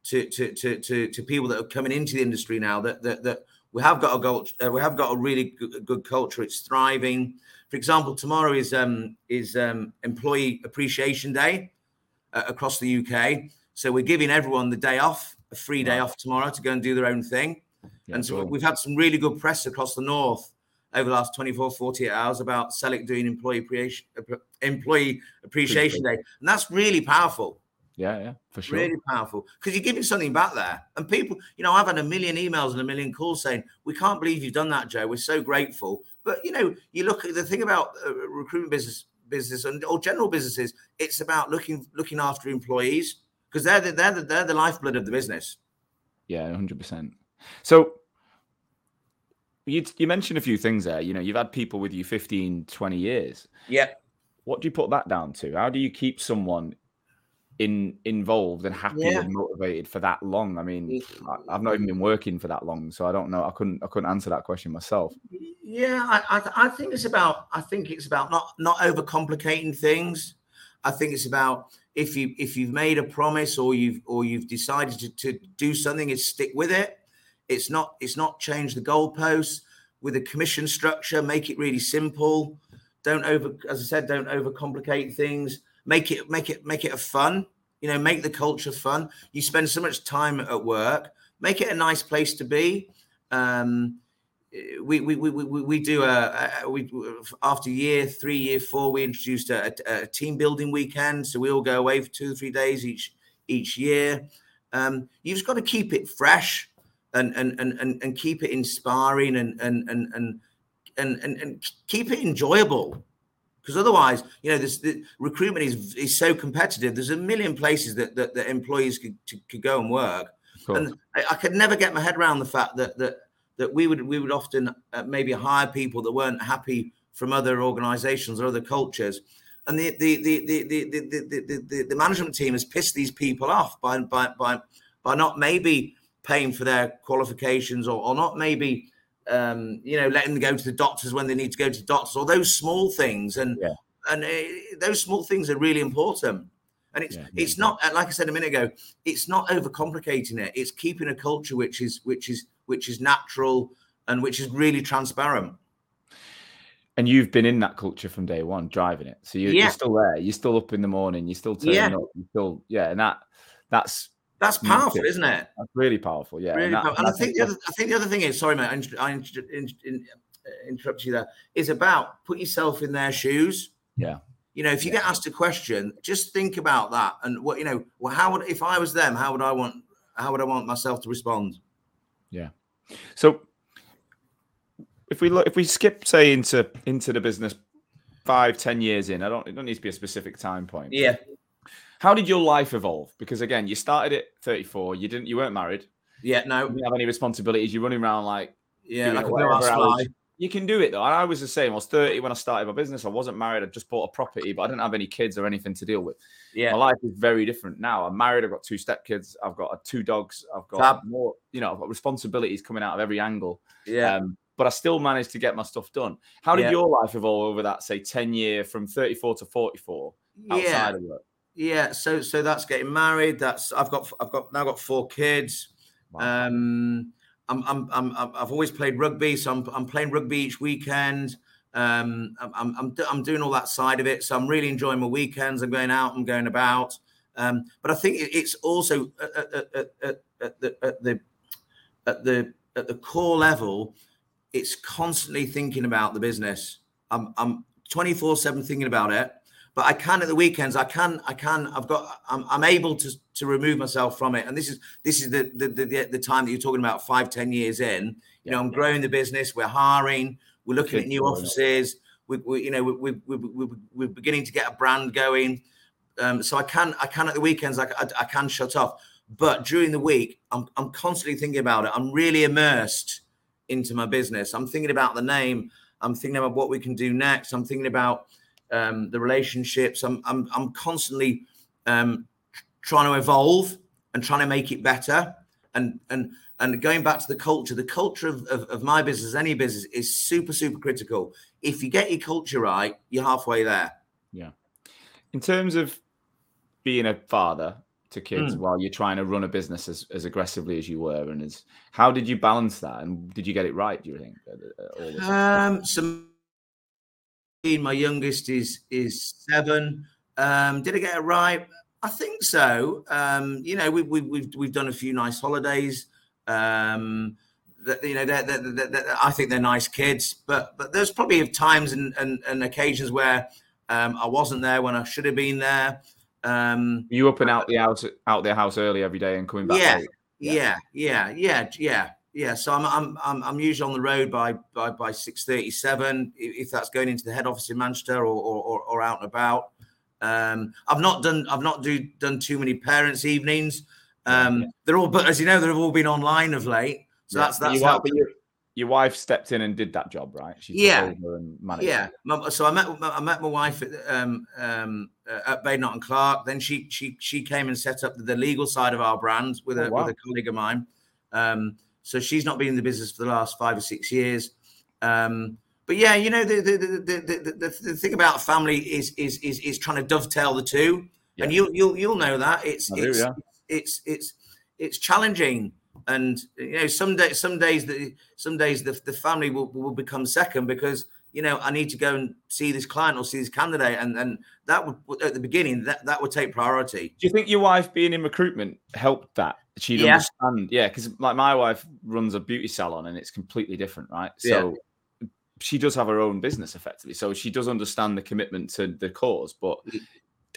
Speaker 2: to, to to to to people that are coming into the industry now. That that that we have got a goal, uh, we have got a really good, good, culture. It's thriving. For example, tomorrow is um, is um, Employee Appreciation Day uh, across the UK. So we're giving everyone the day off, a free day off tomorrow to go and do their own thing. Yeah, and so cool. we've had some really good press across the north over the last 24, 48 hours about Selic doing employee appreciation, employee appreciation day. And that's really powerful.
Speaker 1: Yeah, yeah, for sure.
Speaker 2: Really powerful because you're giving something back there. And people, you know, I've had a million emails and a million calls saying, "We can't believe you've done that, Jo. We're so grateful." But you know, you look at the thing about uh, recruitment business, business, and or general businesses. It's about looking looking after employees because they're the, they're the, they're the lifeblood of the business.
Speaker 1: Yeah, hundred percent. So you you mentioned a few things there. You know, you've had people with you 15, 20 years.
Speaker 2: Yeah.
Speaker 1: What do you put that down to? How do you keep someone in involved and happy yeah. and motivated for that long? I mean, I, have not even been working for that long, so I don't know. I couldn't I couldn't answer that question myself.
Speaker 2: Yeah, I, I, I think it's about I think it's about not not overcomplicating things. I think it's about if you if you've made a promise or you've or you've decided to, to do something, is stick with it. It's not it's not change the goalposts with a commission structure. Make it really simple. Don't over, as I said, don't overcomplicate things. Make it make it make it a fun. You know, make the culture fun. You spend so much time at work. Make it a nice place to be. Um, we, we, we, we, we do a, a, we after year three, year four, we introduced a, a, team building weekend. So we all go away for two three days each each year. Um, you've just got to keep it fresh and and and and, and keep it inspiring and and and and and, and, and keep it enjoyable. Because otherwise you know this the recruitment is is so competitive. There's a million places that that, that employees could, to, could go and work. And I, I, could never get my head around the fact that that that we would we would often uh, maybe hire people that weren't happy from other organizations or other cultures. And the the the the the the, the, the, the management team has pissed these people off by by by by not maybe paying for their qualifications or, or not maybe um, you know letting them go to the doctors when they need to go to the doctors or those small things. And yeah. and uh, those small things are really important. And it's yeah, it's yeah. not like i said a minute ago it's not overcomplicating it. It's keeping a culture which is which is which is natural and which is really transparent.
Speaker 1: And you've been in that culture from day one driving it. So you're, yeah. you're still there. You're still up in the morning. You're still turning up. You're still yeah and that that's
Speaker 2: that's powerful, isn't it?
Speaker 1: That's really powerful. Yeah.
Speaker 2: Really
Speaker 1: and, that,
Speaker 2: and I think the other, I think the other thing is, sorry, mate, I, I in, in, uh, in, interrupt you there. Is about put yourself in their shoes.
Speaker 1: Yeah.
Speaker 2: You know, if you yeah. get asked a question, just think about that and what you know. Well, how would if I was them? How would I want? How would I want myself to respond?
Speaker 1: Yeah. So if we look, if we skip, say, into into the business five, ten years in, I don't. It don't need to be a specific time point.
Speaker 2: Yeah.
Speaker 1: How did your life evolve? Because again, you started at 34. You didn't. You weren't married.
Speaker 2: Yeah, no.
Speaker 1: You didn't have any responsibilities. You're running around like
Speaker 2: yeah, like a
Speaker 1: You can do it though. I was the same. I was 30 when I started my business. I wasn't married. I just bought a property, but I didn't have any kids or anything to deal with.
Speaker 2: Yeah,
Speaker 1: my life is very different now. I'm married. I've got two stepkids. I've got two dogs. I've got Fab. more. You know, I've got responsibilities coming out of every angle.
Speaker 2: Yeah. Um,
Speaker 1: but I still managed to get my stuff done. How did yeah. your life evolve over that, say, 10 year from 34 to 44 outside yeah. of work?
Speaker 2: Yeah, so so that's getting married. That's I've got I've got now got four kids. Wow. Um, I'm, I'm I'm I've always played rugby, so I'm I'm playing rugby each weekend. Um, I'm I'm I'm doing all that side of it, so I'm really enjoying my weekends. I'm going out, I'm going about. Um, but I think it's also at, at, at, at, the at the at the at the core level, it's constantly thinking about the business. I'm I'm 24 seven thinking about it but I can at the weekends. I can, I can. I've got. I'm, I'm able to to remove myself from it. And this is this is the the the, the time that you're talking about. Five, ten years in, you yeah, know, I'm yeah. growing the business. We're hiring. We're looking at new offices. We, we, you know, we, we, we, we're beginning to get a brand going. Um, so I can, I can at the weekends, I, I, I can shut off. But during the week, I'm, I'm constantly thinking about it. I'm really immersed into my business. I'm thinking about the name. I'm thinking about what we can do next. I'm thinking about um, the relationships. I'm I'm I'm constantly um, trying to evolve and trying to make it better. And and and going back to the culture, the culture of, of, of my business, any business, is super super critical. If you get your culture right, you're halfway there.
Speaker 1: Yeah. In terms of being a father to kids mm. while you're trying to run a business as, as aggressively as you were and as how did you balance that and did you get it right do you think
Speaker 2: um some my youngest is is seven. Um, did I get it right? I think so. Um, you know, we've we've we've we've done a few nice holidays. Um, that you know, they're, they're, they're, I think they're nice kids, but but there's probably times and, and, and occasions where um, I wasn't there when I should have been there. Um,
Speaker 1: you up and out the house, out the house early every day and coming back.
Speaker 2: Yeah, yeah, yeah, yeah, yeah, yeah. So I'm I'm I'm, I'm usually on the road by by by six thirty seven if that's going into the head office in Manchester or or, or out and about. Um, I've not done I've not do done too many parents' evenings. Um, they're all, but as you know, they've all been online of late. So
Speaker 1: Yeah.
Speaker 2: that's that's
Speaker 1: your,
Speaker 2: helped.
Speaker 1: but your, your wife stepped in and did that job, right? She
Speaker 2: Yeah. Yeah.
Speaker 1: it.
Speaker 2: So I met I met my wife at um, um, uh, at Badenoch and Clark. Then she she she came and set up the legal side of our brand with a
Speaker 1: Oh, wow.
Speaker 2: with a colleague of mine. Um, so she's not been in the business for the last five or six years. Um, but yeah, you know the the, the, the, the, the, thing about family is is is is trying to dovetail the two, and you'll you'll you'll know that it's
Speaker 1: do,
Speaker 2: it's,
Speaker 1: yeah.
Speaker 2: it's it's it's challenging and you know some days some days the some days the, the family will, will become second because you know i need to go and see this client or see this candidate and and that would at the beginning that that would take priority
Speaker 1: Do you think your wife being in recruitment helped that? She'd
Speaker 2: Yeah.
Speaker 1: understand, yeah, because like my wife runs a beauty salon and it's completely different, right? So she does have her own business effectively, so she does understand the commitment to the cause, but
Speaker 2: Mm.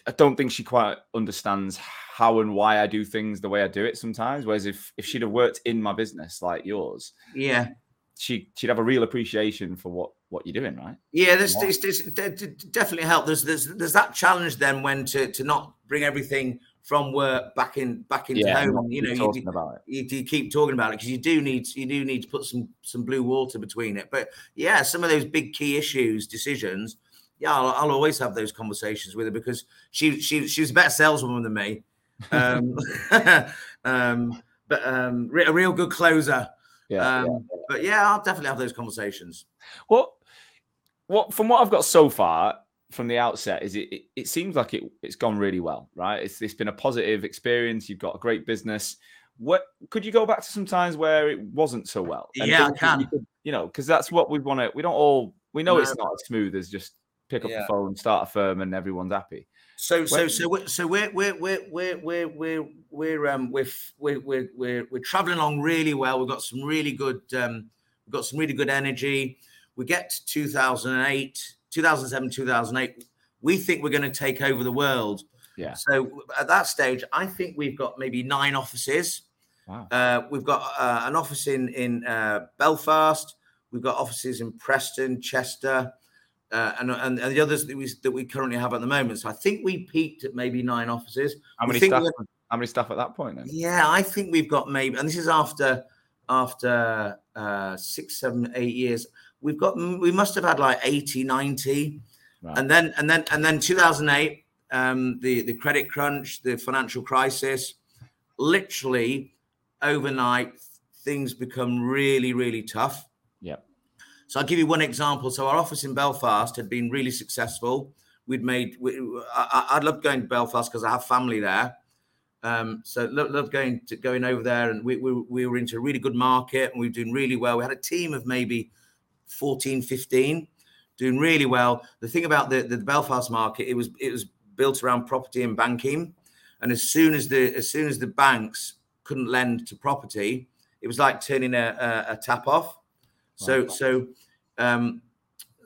Speaker 1: I don't think she quite understands how and why I do things the way I do it sometimes. Whereas if if she'd have worked in my business like yours,
Speaker 2: yeah
Speaker 1: she she'd have a real appreciation for what what you're doing, right?
Speaker 2: yeah there's, there's, there's de- de- definitely help there's, there's there's that challenge then when to to not bring everything from work back in back into
Speaker 1: Yeah,
Speaker 2: home you know you,
Speaker 1: talking about it.
Speaker 2: you, you keep talking about it because you do need you do need to put some some blue water between it. But yeah, some of those big key issues, decisions, yeah, I'll, I'll always have those conversations with her because she she she was a better saleswoman than me, um, <laughs> um, but um, re- a real good closer.
Speaker 1: Yeah,
Speaker 2: um,
Speaker 1: yeah.
Speaker 2: But yeah, I'll definitely have those conversations.
Speaker 1: What what from what I've got so far from the outset is it it, it seems like it it's gone really well, right? It's it's been a positive experience. You've got a great business. What could you go back to some times where it wasn't so well?
Speaker 2: Yeah, I can.
Speaker 1: You, could- you know, because that's what we want to. We don't all. We know it's not as smooth as just pick up
Speaker 2: Yeah.
Speaker 1: the phone, start a firm, and everyone's happy.
Speaker 2: So so so we're so we're we're we're we're we're we're we're um we're we're we're we're, we're traveling along really well. We've got some really good um we've got some really good energy. We get to 2008, 2007, 2008. We think we're going to take over the world.
Speaker 1: Yeah.
Speaker 2: So at that stage, I think we've got maybe nine offices.
Speaker 1: Wow.
Speaker 2: Uh, we've got uh, an office in in uh, Belfast. We've got offices in Preston, Chester, uh, and, and and the others that we that we currently have at the moment. So I think we peaked at maybe nine offices.
Speaker 1: How many staff? How many staff at that point then?
Speaker 2: Yeah, I think we've got maybe, and this is after after uh, six, seven, eight years. We've got we must have had like 80, 90.
Speaker 1: Right.
Speaker 2: and then and then and then 2008, um, the the credit crunch, the financial crisis, literally overnight things become really really tough.
Speaker 1: yeah
Speaker 2: So I'll give you one example. So our office in Belfast had been really successful. We'd made. We, I, I- I'd love going to Belfast because I have family there. Um, so love, love going to going over there, and we, we we were into a really good market, and we were doing really well. We had a team of maybe 14, 15, doing really well. The thing about the, the Belfast market, it was it was built around property and banking, and as soon as the as soon as the banks couldn't lend to property, it was like turning a, a, a tap off. So
Speaker 1: Right.
Speaker 2: so um,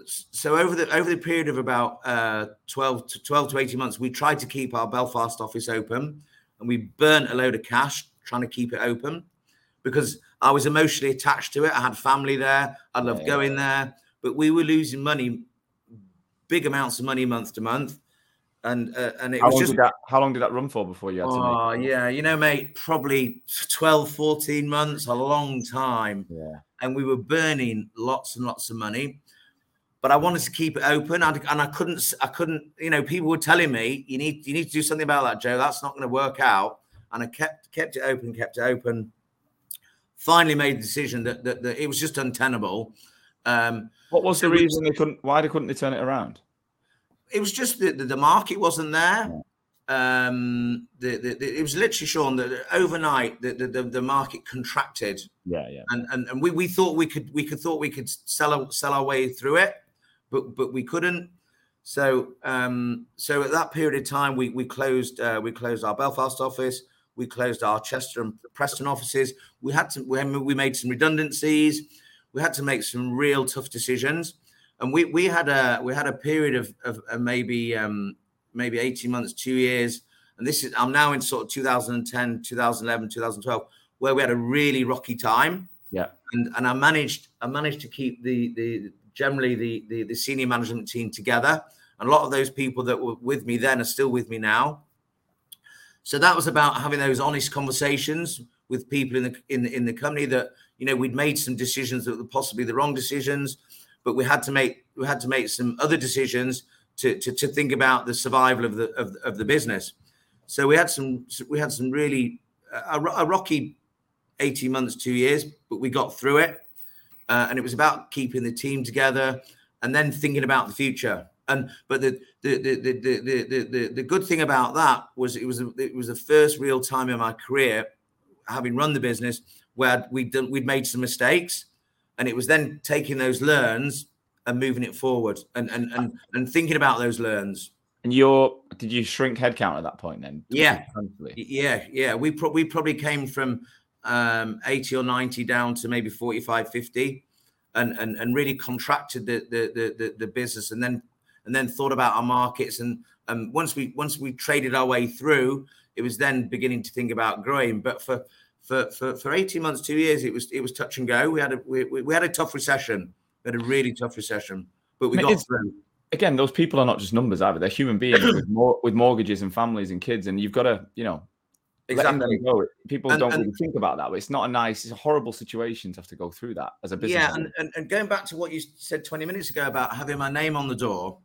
Speaker 2: so over the over the period of about uh, 12 to 12 to 18 months, we tried to keep our Belfast office open, and we burnt a load of cash trying to keep it open because I was emotionally attached to it. I had family there. I loved
Speaker 1: Yeah.
Speaker 2: going there, but we were losing money, big amounts of money month to month, and uh, and it
Speaker 1: How
Speaker 2: was just
Speaker 1: that? How long did that run for before you had to
Speaker 2: oh yeah, you know, mate, probably 12, 14 months, a long time
Speaker 1: Yeah.
Speaker 2: and we were burning lots and lots of money. But I wanted to keep it open, and, and I couldn't. I couldn't. You know, people were telling me, "You need, you need to do something about that, Jo. That's not going to work out." And I kept kept it open, kept it open. Finally, made the decision that that, that it was just untenable. Um,
Speaker 1: What was the reason they couldn't? Why they couldn't they turn it around?
Speaker 2: it was just that the, the market wasn't there. Um, the, the, it was literally Sean that overnight the, the, the, market contracted
Speaker 1: Yeah, yeah.
Speaker 2: and and, and we, we thought we could we could thought we could sell our- sell our way through it, but but we couldn't. So um, so at that period of time, we we closed uh, we closed our Belfast office, we closed our Chester and Preston offices. We had to we, made some redundancies. We had to make some real tough decisions, and we we had a we had a period of of, of maybe um, maybe eighteen months, two years and this is I'm now in sort of 2010, 2011, 2012, where we had a really rocky time.
Speaker 1: Yeah.
Speaker 2: And and I managed I managed to keep the the generally the the, the senior management team together. And a lot of those people that were with me then are still with me now. So that was about having those honest conversations with people in the in in the company that you know we'd made some decisions that were possibly the wrong decisions, but we had to make we had to make some other decisions to to, to think about the survival of the of, of the business. So we had some we had some really a, a rocky 18 months, two years, but we got through it. Uh, and it was about keeping the team together and then thinking about the future. And but the the the the the the, the, the good thing about that was it was it was the first real time in my career, having run the business, where we'd done, we'd made some mistakes, and it was then taking those learns and moving it forward and and and, and thinking about those learns.
Speaker 1: And you're did you shrink headcount at that point then?
Speaker 2: Yeah, yeah, yeah. We pro- we probably came from um, 80 or 90 down to maybe 45, 50 and, and, and really contracted the, the, the, the business and then, and then thought about our markets. And um, once we, once we traded our way through, it was then beginning to think about growing. But for, for, for, for 18 months, two years, it was, it was touch and go. We had a, we, we had a tough recession. We had a really tough recession, but we got it's, through
Speaker 1: again, those people are not just numbers either. They're human beings with, <clears throat> more, with mortgages and families and kids, and you've got to, you know, Exactly. Go. People and, don't and, really think about that, but it's not a nice, it's a horrible situation to have to go through that as a business.
Speaker 2: Yeah, and, and, and, going back to what you said 20 minutes ago about having my name on the door,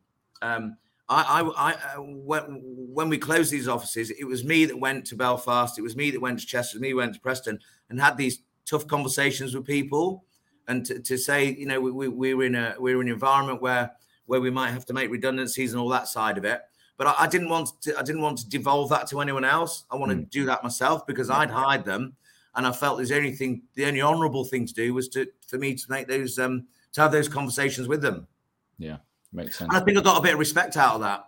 Speaker 2: um, I, I, I uh, when, when we closed these offices, it was me that went to Belfast, it was me that went to Chester, me went to Preston, and had these tough conversations with people, and to, to say, you know, we, we, we were in a we were in an environment where where we might have to make redundancies and all that side of it but I, I, didn't want to. I didn't want to devolve that to anyone else. I wanted mm. to do that myself because I'd hide them, and I felt there's only thing, the only honourable thing to do was to for me to make those um to have those conversations with them.
Speaker 1: Yeah, makes sense.
Speaker 2: And I think I got a bit of respect out of that.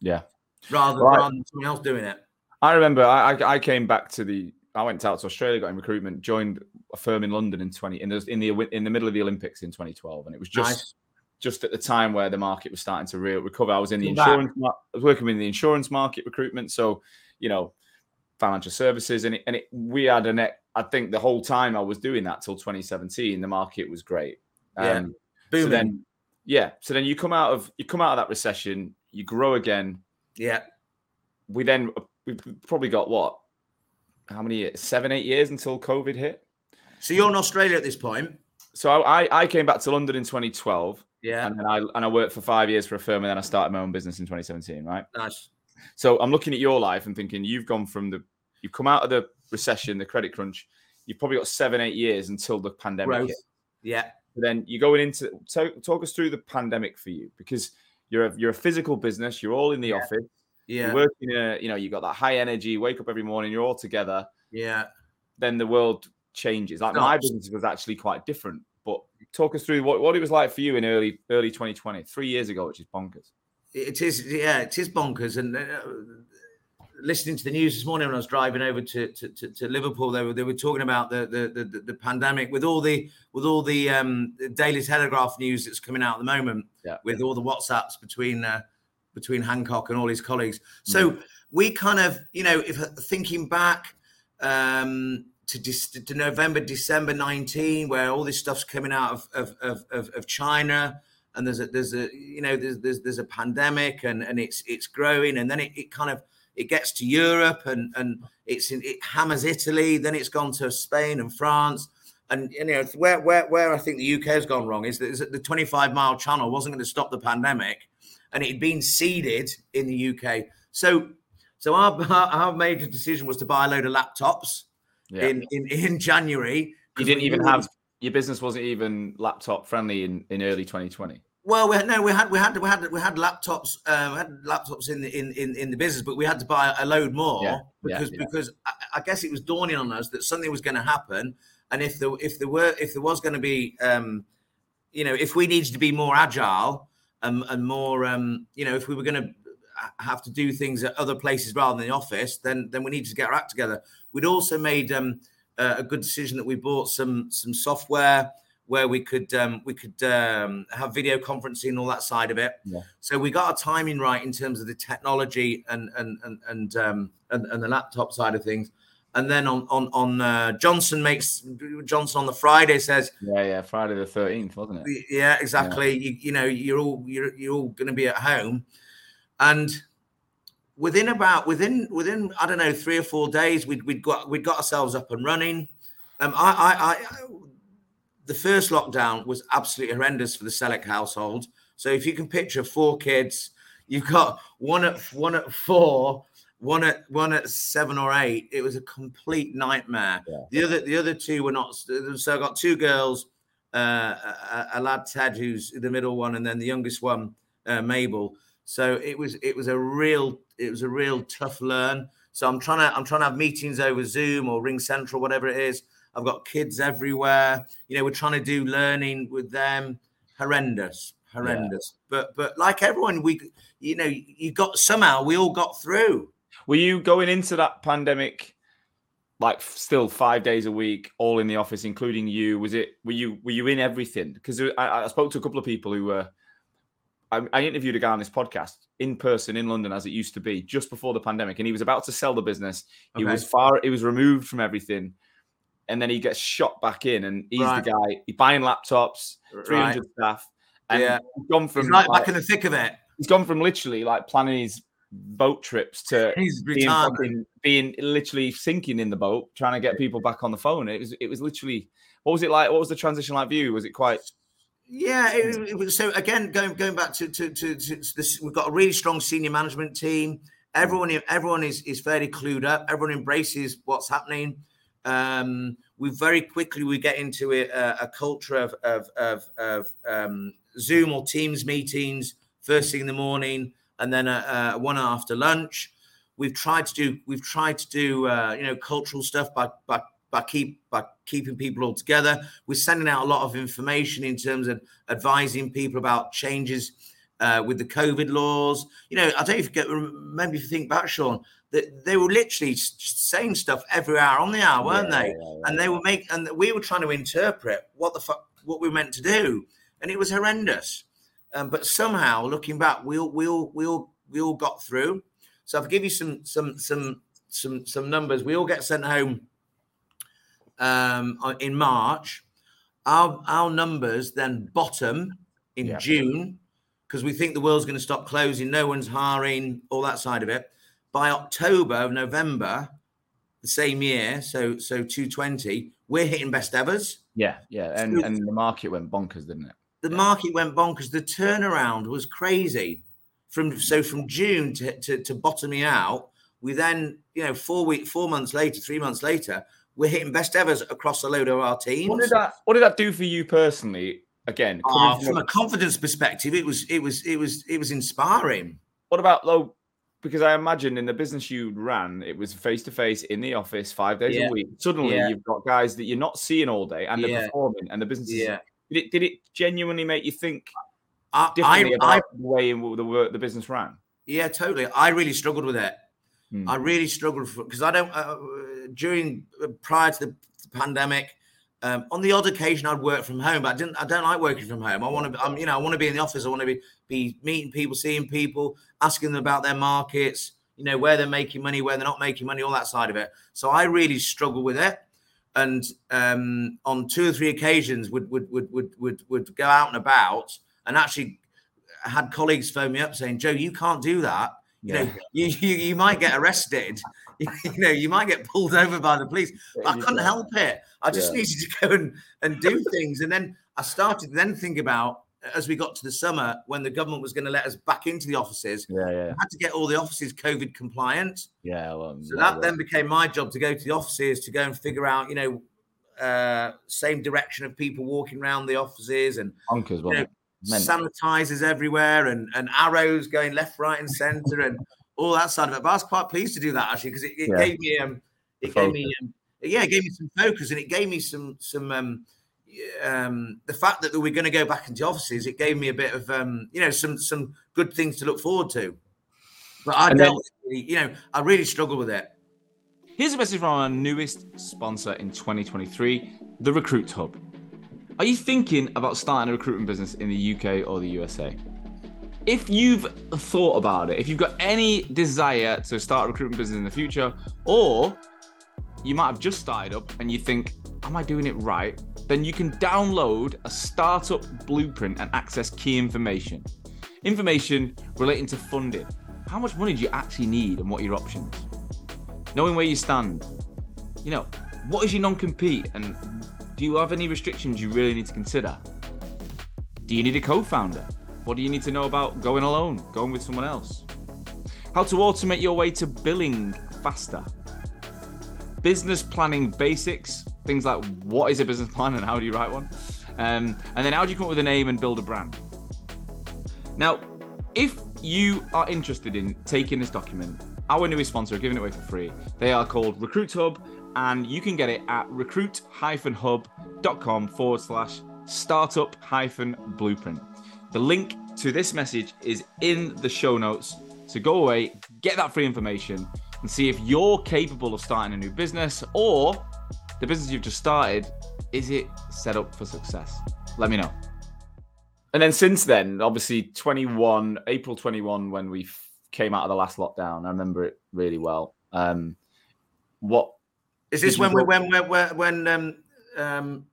Speaker 1: Yeah,
Speaker 2: rather, right. rather than someone else doing it.
Speaker 1: I remember I, I came back to the I went out to Australia, got in recruitment, joined a firm in London in twenty in the in the in the middle of the Olympics in 2012, and it was just nice just at the time where the market was starting to real recover. I was in the insurance, I was working in the insurance market recruitment, so you know, financial services, and it, and it, we had a net. I think the whole time I was doing that till 2017, the market was great.
Speaker 2: Yeah, um,
Speaker 1: so then, yeah, so then you come out of you come out of that recession, you grow again.
Speaker 2: Yeah,
Speaker 1: we then we probably got what? How many years? Seven, eight years until COVID hit.
Speaker 2: So you're in Australia at this point.
Speaker 1: So I, I came back to London in 2012.
Speaker 2: Yeah.
Speaker 1: And then I and I worked for five years for a firm, and then I started my own business in 2017. Right.
Speaker 2: Nice.
Speaker 1: So I'm looking at your life and thinking you've gone from the you've come out of the recession, the credit crunch. You've probably got seven, eight years until the pandemic. Hit.
Speaker 2: Yeah.
Speaker 1: Then you're going into talk, talk us through the pandemic for you because you're a, you're a physical business. You're all in the
Speaker 2: yeah.
Speaker 1: office.
Speaker 2: Yeah.
Speaker 1: You're working. A, you know, you got that high energy. Wake up every morning. You're all together.
Speaker 2: Yeah.
Speaker 1: Then the world changes. Like my business was actually quite different but talk us through what, what it was like for you in early early 2020, three years ago, which is bonkers.
Speaker 2: It is, yeah, it is bonkers. And uh, listening to the news this morning when I was driving over to, to, to, to, Liverpool, they were they were talking about the the, the, the pandemic with all the with all the um, Daily Telegraph news that's coming out at the moment,
Speaker 1: yeah.
Speaker 2: with all the WhatsApps between uh, between Hancock and all his colleagues. So mm. we kind of, you know, if thinking back. Um, to, to November, December 19, where all this stuff's coming out of, of, of, of, of China and there's a, there's a, you know, there's, there's, there's a pandemic and, and it's, it's growing. And then it, it kind of, it gets to Europe and, and it's in, it hammers Italy. Then it's gone to Spain and France. And, you know, where, where, where I think the UK has gone wrong is that, is that the 25 mile channel wasn't going to stop the pandemic and it had been seeded in the UK. So, so <laughs> our, our major decision was to buy a load of laptops yeah. in, in in January.
Speaker 1: You didn't even have your business wasn't even laptop friendly in, in early 2020.
Speaker 2: Well, we had, no, we had we had we had we had laptops um, had laptops in the in, in in the business, but we had to buy a load more
Speaker 1: yeah,
Speaker 2: because
Speaker 1: yeah,
Speaker 2: yeah. because I, I, guess it was dawning on us that something was going to happen, and if there if there were if there was going to be um, you know if we needed to be more agile and, and more um, you know if we were going to have to do things at other places rather than the office, then then we needed to get our act together. We'd also made um, uh, a good decision that we bought some some software where we could um, we could um, have video conferencing and all that side of it.
Speaker 1: Yeah.
Speaker 2: So we got our timing right in terms of the technology and and and and um, and, and the laptop side of things. And then on on on uh, Johnson makes Johnson on the Friday says,
Speaker 1: Yeah, yeah. Friday the thirteenth, wasn't it?
Speaker 2: yeah, exactly. You, you know, you're all you're you're all going to be at home, and within about within within I don't know three or four days, we'd we'd got we'd got ourselves up and running. Um, I I, I the first lockdown was absolutely horrendous for the Sellick household. So if you can picture four kids, you've got one at one at four, one at one at seven or eight. It was a complete nightmare.
Speaker 1: Yeah.
Speaker 2: The other the other two were not. So I got two girls, uh, a, a lad Ted, who's the middle one, and then the youngest one, uh, Mabel. So it was it was a real it was a real tough learn. So I'm trying to I'm trying to have meetings over Zoom or Ring Central, whatever it is. I've got kids everywhere. You know, we're trying to do learning with them. Horrendous, horrendous. But but like everyone, we you know you got somehow we all got through.
Speaker 1: Were you going into that pandemic like still five days a week, all in the office, including you? Was it were you were you in everything? Because I, I spoke to a couple of people who were. I, I interviewed a guy on this podcast in person in London, as it used to be, just before the pandemic, and he was about to sell the business. He
Speaker 2: Okay.
Speaker 1: was far. He was removed from everything, and then he gets shot back in, and he's
Speaker 2: Right.
Speaker 1: the guy. He's buying laptops, three
Speaker 2: Right.
Speaker 1: staff, and
Speaker 2: Yeah.
Speaker 1: he's gone from
Speaker 2: He's right
Speaker 1: like-
Speaker 2: back in the thick of it.
Speaker 1: he's gone from literally like planning his boat trips to
Speaker 2: He's
Speaker 1: being, fucking, being literally sinking in the boat, trying to get people back on the phone. It was it was literally what was it like? What was the transition like for you? Was it quite
Speaker 2: Yeah, it, it was, so again, going going back to to, to, to this, we've got a really strong senior management team. Hmm. Everyone everyone is is fairly clued up. Everyone embraces what's happening. Um, we very quickly we get into a, a, a culture of of of, of um, Zoom or Teams meetings first thing in the morning, and then a, a one after lunch. We've tried to do we've tried to do uh, you know cultural stuff by by by keep by keeping people all together. We're sending out a lot of information in terms of advising people about changes uh, with the COVID laws. You know, I don't even get remember if you think back, Sean, they were literally saying stuff every hour on the hour, weren't
Speaker 1: Yeah,
Speaker 2: they?
Speaker 1: yeah, yeah,
Speaker 2: And they were making, and we were trying to interpret what the fuck what we meant to do, and it was horrendous. Um, but somehow, looking back, we all we all we all we all got through. So I'll give you some some some some some numbers. We all get sent home um, in March. Our our numbers then bottom in. June because we think the world's going to stop closing. No one's hiring, all that side of it. By October, November, the same year, so so 220, we're hitting best evers.
Speaker 1: yeah, yeah. And
Speaker 2: Smooth.
Speaker 1: and the market went bonkers, didn't it?
Speaker 2: The market went bonkers. The turnaround was crazy. From so from June to, to, to bottoming out, we then, you know, four week, four months later, three months later, we're hitting best evers across a load of our teams.
Speaker 1: What did that what did that do for you personally? Again,
Speaker 2: Ah,
Speaker 1: from a
Speaker 2: confidence perspective, it was it was it was it was inspiring.
Speaker 1: what about though? Because I imagine in the business you ran, it was face to face in the office five days
Speaker 2: Yeah.
Speaker 1: a week. Suddenly,
Speaker 2: Yeah.
Speaker 1: you've got guys that you're not seeing all day, and they're
Speaker 2: Yeah.
Speaker 1: performing, and the business. is
Speaker 2: Yeah,
Speaker 1: Did it, did it genuinely make you think
Speaker 2: I,
Speaker 1: differently
Speaker 2: I,
Speaker 1: about
Speaker 2: I
Speaker 1: the way in the work the business ran?
Speaker 2: yeah, totally. I really struggled with it.
Speaker 1: Hmm.
Speaker 2: I really struggled because I don't uh, during uh, prior to the pandemic. Um, on the odd occasion, I'd work from home, but I didn't. I don't like working from home. I want to. I'm, you know, I want to be in the office. I want to be be meeting people, seeing people, asking them about their markets. You know, where they're making money, where they're not making money, all that side of it. So I really struggle with it. And um, on two or three occasions, would would would would would would go out and about, and actually had colleagues phone me up saying, "Jo, you can't do that. You know, you, you you might get arrested. <laughs> you know, you might get pulled over by the police." But I couldn't help it. I just
Speaker 1: Yeah.
Speaker 2: needed to go and, and do things. And then I started to then think about as we got to the summer when the government was going to let us back into the offices,
Speaker 1: Yeah, yeah,
Speaker 2: I had to get all the offices COVID compliant.
Speaker 1: yeah. Well,
Speaker 2: So
Speaker 1: well,
Speaker 2: that then became my job to go to the offices to go and figure out, you know, uh, same direction of people walking around the offices and
Speaker 1: bonkers, wasn't it?
Speaker 2: Sanitizers everywhere and, and arrows going left, right, and center and all that side of it. But I was quite pleased to do that actually because it, it
Speaker 1: Yeah.
Speaker 2: gave me um it gave me um, yeah, it gave me some focus and it gave me some some um um the fact that we are going to go back into offices, it gave me a bit of um you know some some good things to look forward to. But I
Speaker 1: And
Speaker 2: don't really, you know, I really struggle with it.
Speaker 1: Here's a message from our newest sponsor in 2023, the Recruit Hub. Are you thinking about starting a recruitment business in the UK or the USA? If you've thought about it, if you've got any desire to start a recruitment business in the future, or you might have just started up and you think, Am I doing it right? Then you can download a startup blueprint and access key information. Information relating to funding. How much money do you actually need and what are your options? Knowing where you stand. You know, what is your non compete and do you have any restrictions you really need to consider? Do you need a co founder? What do you need to know about going alone, going with someone else? How to automate your way to billing faster. Business planning basics, things like what is a business <laughs> plan and how do you write one? Um, and then how do you come up with a name and build a brand? Now, if you are interested in taking this document, our newest sponsor are giving it away for free. They are called Recruit Hub, and you can get it at recruit-hub.com forward slash startup hyphen blueprint. The link to this message is in the show notes. So go away, get that free information, and see if you're capable of starting a new business or the business you've just started, is it set up for success? Let me know. And then since then, obviously 21, April 21, when we came out of the last lockdown, I remember it really well. Um, what
Speaker 2: is this when we when when when um um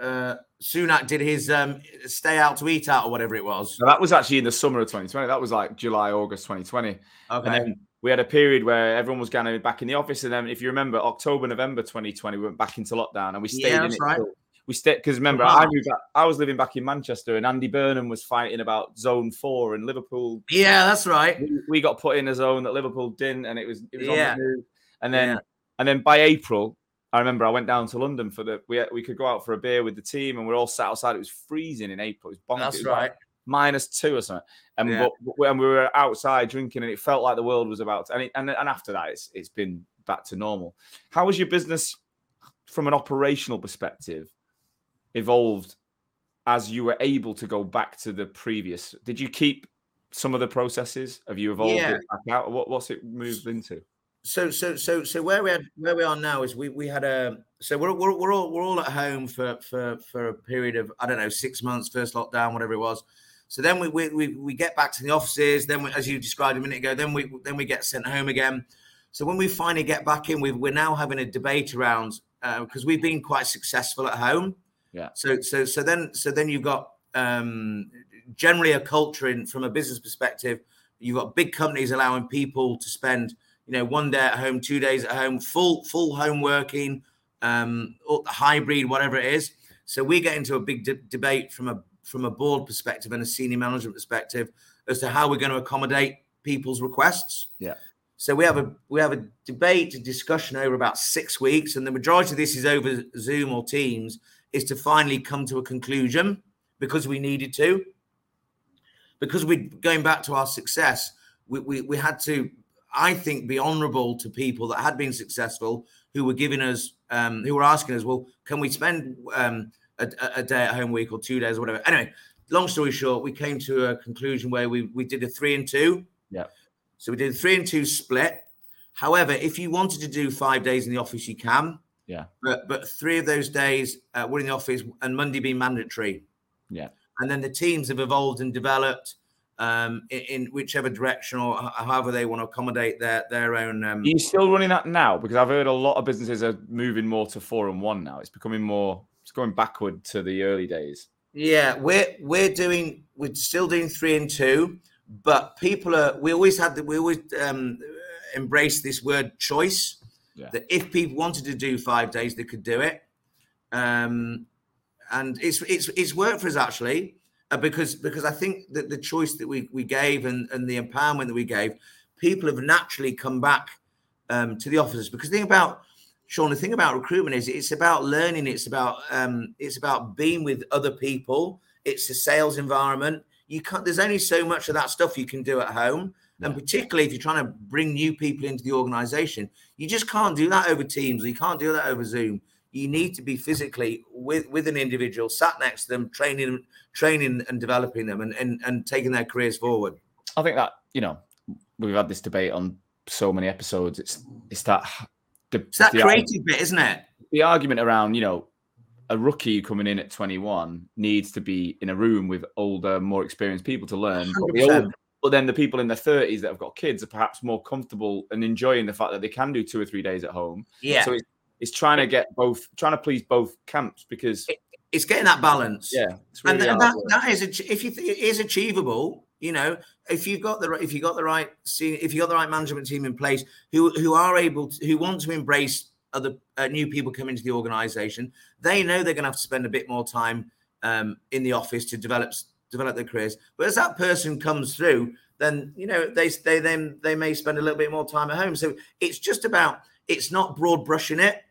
Speaker 2: uh Sunak did his um stay out to eat out or whatever it was?
Speaker 1: So that was actually in the summer of 2020. That was like July, August 2020. Okay. And then we had a period where everyone was going back in the office, and then if you remember, October, November 2020, we went back into lockdown, and we stayed yeah, in it. Right. we stayed because remember, I moved. Back, I was living back in Manchester, and Andy Burnham was fighting about Zone Four in Liverpool.
Speaker 2: Yeah, that's right.
Speaker 1: We, we got put in a zone that Liverpool didn't, and it was it was yeah. on the move. And then yeah. and then by April, I remember I went down to London for the we we could go out for a beer with the team, and we're all sat outside. It was freezing in April. It was bonkers.
Speaker 2: That's right. Like
Speaker 1: minus two or something. And yeah. but, when we were outside drinking, and it felt like the world was about. To, and, it, and and after that, it's it's been back to normal. How was your business from an operational perspective evolved as you were able to go back to the previous? Did you keep some of the processes? Have you evolved yeah. it back out? What what's it moved into?
Speaker 2: So so so so where we had where we are now is we we had a so we're we're, we're all we're all at home for for for a period of I don't know six months first lockdown whatever it was. So then we we we, get back to the offices. Then we, as you described a minute ago, then we then we get sent home again. So when we finally get back in, we we're now having a debate around because uh, we've been quite successful at home.
Speaker 1: Yeah.
Speaker 2: So so so then so then you've got um, generally a culture in from a business perspective. You've got big companies allowing people to spend you know, one day at home, two days at home, full full home working, um, or the hybrid, whatever it is. So we get into a big de- debate from a from a board perspective and a senior management perspective as to how we're going to accommodate people's requests.
Speaker 1: Yeah.
Speaker 2: So we have a we have a debate, a discussion over about six weeks, and the majority of this is over Zoom or Teams, is to finally come to a conclusion because we needed to. Because we're going back to our success, we, we, we had to I think, be honourable to people that had been successful who were giving us, um, who were asking us, well, can we spend um, a, a, day at home week or two days or whatever? Anyway, long story short, we came to a conclusion where we we did a three and two.
Speaker 1: Yeah.
Speaker 2: So we did a three and two split. However, if you wanted to do five days in the office, you can.
Speaker 1: Yeah.
Speaker 2: But but three of those days uh, were in the office, and Monday being mandatory.
Speaker 1: Yeah.
Speaker 2: And then the teams have evolved and developed um, in, in, whichever direction or however they want to accommodate their their own. Um...
Speaker 1: Are you still running that now? Because I've heard a lot of businesses are moving more to four and one now. It's becoming more. It's going backward to the early days.
Speaker 2: Yeah, we're we're doing we're still doing three and two, but people are. We always had the, we always um, embrace this word choice. Yeah. That if people wanted to do five days, they could do it. Um, and it's it's it's worked for us actually uh, because because I think that the choice that we we gave and and the empowerment that we gave, people have naturally come back um, to the offices because the thing about Sean, the thing about recruitment is it's about learning. It's about um, it's about being with other people. It's a sales environment. You can't. There's only so much of that stuff you can do at home, and particularly if you're trying to bring new people into the organization, you just can't do that over Teams. You can't do that over Zoom you need to be physically with with an individual sat next to them training training and developing them and and, and taking their careers forward
Speaker 1: i think that you know we've had this debate on so many episodes it's it's that
Speaker 2: the, it's that the creative argument, bit isn't it
Speaker 1: the argument around you know a rookie coming in at 21 needs to be in a room with older, more experienced people to learn. But, the old, but, then the people in their 30s that have got kids are perhaps more comfortable and enjoying the fact that they can do two or three days at home.
Speaker 2: Yeah.
Speaker 1: So it's, it's trying to get both, trying to please both camps because
Speaker 2: it, it's getting that balance.
Speaker 1: Yeah,
Speaker 2: really and, and that, that is if you th- it is achievable. You know, if you've got the if you got the right if you got the right management team in place who who are able to who want to embrace other uh, new people coming into the organization, they know they're going to have to spend a bit more time um, in the office to develop develop their careers. But as that person comes through, then you know they they then they may spend a little bit more time at home. So it's just about it's not broad brushing it.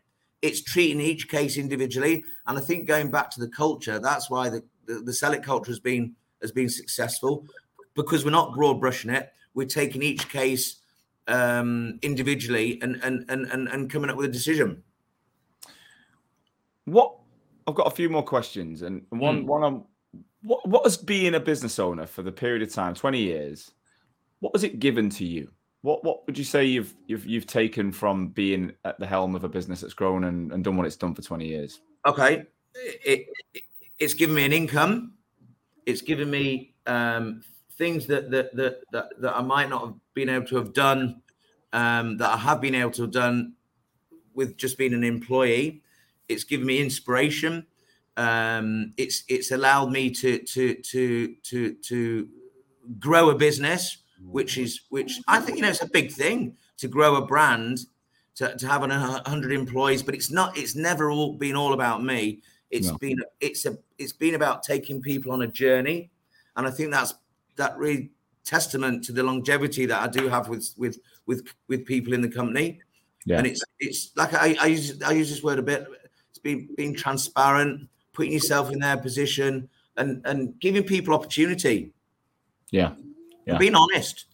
Speaker 2: It's treating each case individually, and I think going back to the culture, that's why the the, the Sellick culture has been has been successful because we're not broad brushing it. We're taking each case um, individually and, and and and and coming up with a decision.
Speaker 1: What I've got a few more questions, and one mm. one on what what has being a business owner for the period of time, twenty years, what has it given to you? What what would you say you've you've you've taken from being at the helm of a business that's grown and, and done what it's done for twenty years?
Speaker 2: Okay, it, it it's given me an income. It's given me um, things that that, that that that I might not have been able to have done um, that I have been able to have done with just being an employee. It's given me inspiration. Um, it's it's allowed me to to to to to grow a business, which is which I think you know it's a big thing to grow a brand, to, to have an hundred employees. But it's not. It's never all been all about me. It's no. been it's a it's been about taking people on a journey, and I think that's that really testament to the longevity that I do have with with with with people in the company. Yeah. And it's it's like I, I use I use this word a bit. It's being being transparent, putting yourself in their position, and and giving people opportunity.
Speaker 1: Yeah,
Speaker 2: yeah. being honest.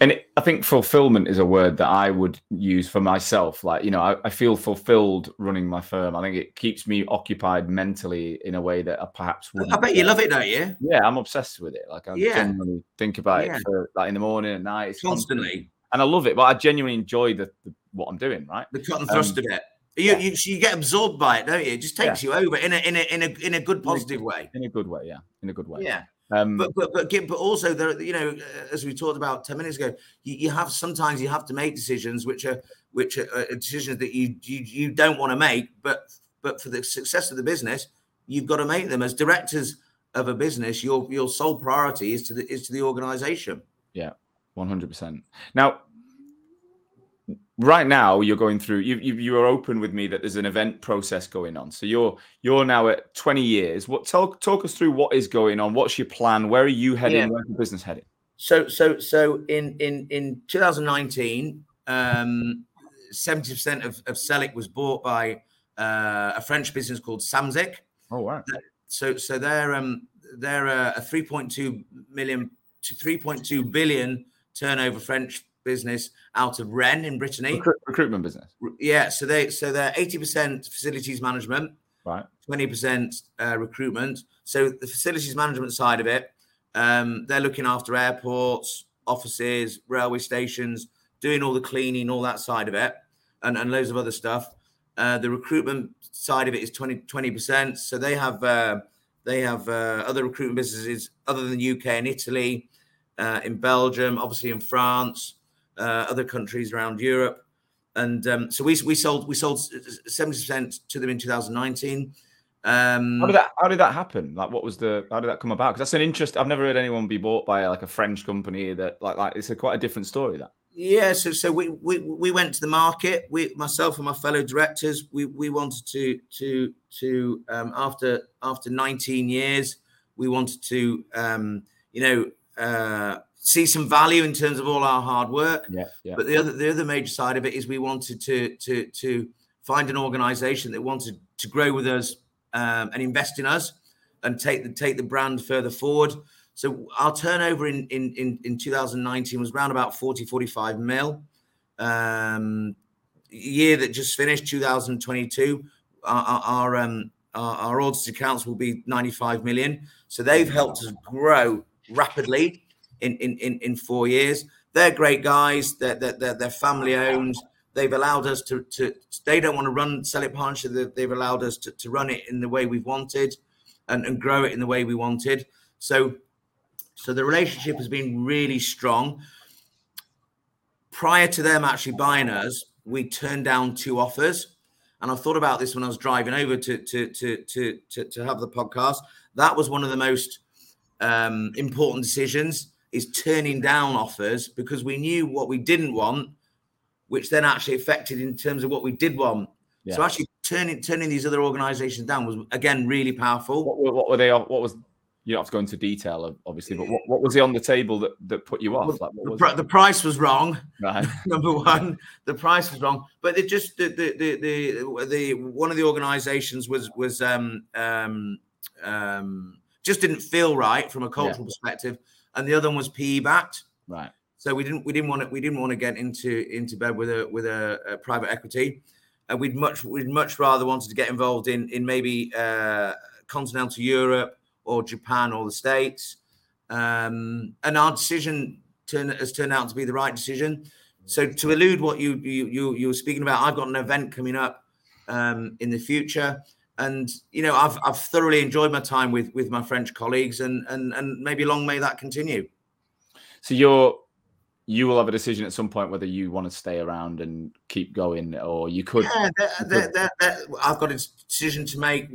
Speaker 1: And it, I think fulfillment is a word that I would use for myself. Like, you know, I, I, feel fulfilled running my firm. I think it keeps me occupied mentally in a way that I perhaps wouldn't.
Speaker 2: I bet you love it, don't you?
Speaker 1: Yeah, I'm obsessed with it. Like, I yeah. genuinely think about yeah. it for like in the morning, at night. It's
Speaker 2: constantly.
Speaker 1: And I love it, but I genuinely enjoy the, the what I'm doing, right?
Speaker 2: The cut and thrust um, of it. You, yeah. you, you get absorbed by it, don't you? It just takes you over in a in a in a in a good positive
Speaker 1: in
Speaker 2: a, way.
Speaker 1: In a good way, yeah. In a good way.
Speaker 2: Yeah. Um, but but but but also there, you know, as we talked about ten minutes ago, you, you have sometimes you have to make decisions which are which are, are decisions that you, you you don't want to make, but but for the success of the business, you've got to make them as directors of a business. Your your sole priority is to the is to the organization.
Speaker 1: Yeah, one hundred percent. Now, right now you're going through you, you you are open with me that there's an event process going on so you're you're now at 20 years what talk talk us through what is going on what's your plan where are you heading yeah. where's the business heading
Speaker 2: so so so in in in 2019 um 70% of, of Sellick was bought by uh, a French business called Samsic.
Speaker 1: Oh wow!
Speaker 2: So so they're um they're a, a 3.2 million to 3.2 billion turnover French business out of Rennes in Brittany.
Speaker 1: Recru- recruitment business.
Speaker 2: Yeah, so they so they're eighty percent facilities management,
Speaker 1: right?
Speaker 2: Twenty percent uh, recruitment. So the facilities management side of it, um, they're looking after airports, offices, railway stations, doing all the cleaning, all that side of it, and, and loads of other stuff. Uh, the recruitment side of it is 20 percent. So they have uh, they have uh, other recruitment businesses other than the UK and Italy, uh, in Belgium, obviously in France uh, other countries around Europe. And um, so we, we sold we sold seventy percent to them in 2019. Um,
Speaker 1: how did that How did that happen? Like, what was the How did that come about? Because that's an interest. I've never heard anyone be bought by like a French company. That like like it's a quite a different story. That
Speaker 2: yeah. So so we we, we went to the market. We myself and my fellow directors. We we wanted to to to um, after after 19 years. We wanted to um, you know uh, see some value in terms of all our hard work.
Speaker 1: Yeah, yeah.
Speaker 2: But the other the other major side of it is we wanted to to to find an organisation that wanted to grow with us um, and invest in us and take the take the brand further forward. So our turnover in in in, in 2019 was around about 40 45 mil. Um, year that just finished 2022 our, our um our, our audited accounts will be 95 million so they've helped us grow rapidly in in in, in four years. They're great guys. They're, they're, they're, family owned. they've allowed us to, to they don't want to run Sellick partnership. They've allowed us to, to run it in the way we've wanted and, and grow it in the way we wanted. So, so the relationship has been really strong. Prior to them actually buying us, we turned down two offers. And I thought about this when I was driving over to to to to, to have the podcast. That was one of the most um, important decisions is turning down offers because we knew what we didn't want, which then actually affected in terms of what we did want. Yeah. So actually turning turning these other organisations down was again really powerful.
Speaker 1: What, what, were they? What was you don't have to go into detail, obviously, but what, what was it on the table that, that put you off?
Speaker 2: Like, the, the, price was wrong. Right. <laughs> Number one, the price was wrong. But it just the the the, the, the one of the organisations was was um um um just didn't feel right from a cultural yeah. perspective, and the other one was PE backed.
Speaker 1: Right.
Speaker 2: So we didn't we didn't want to we didn't want to get into into bed with a with a, a private equity, and we'd much we'd much rather wanted to get involved in in maybe uh, continental Europe or Japan or the States. Um, and our decision turn, has turned out to be the right decision. So to elude what you you you, you were speaking about, I've got an event coming up um, in the future and you know I've I've thoroughly enjoyed my time with with my French colleagues, and and and maybe long may that continue.
Speaker 1: So you're you will have a decision at some point whether you want to stay around and keep going, or you could.
Speaker 2: Yeah, they're, they're, they're, I've got a decision to make.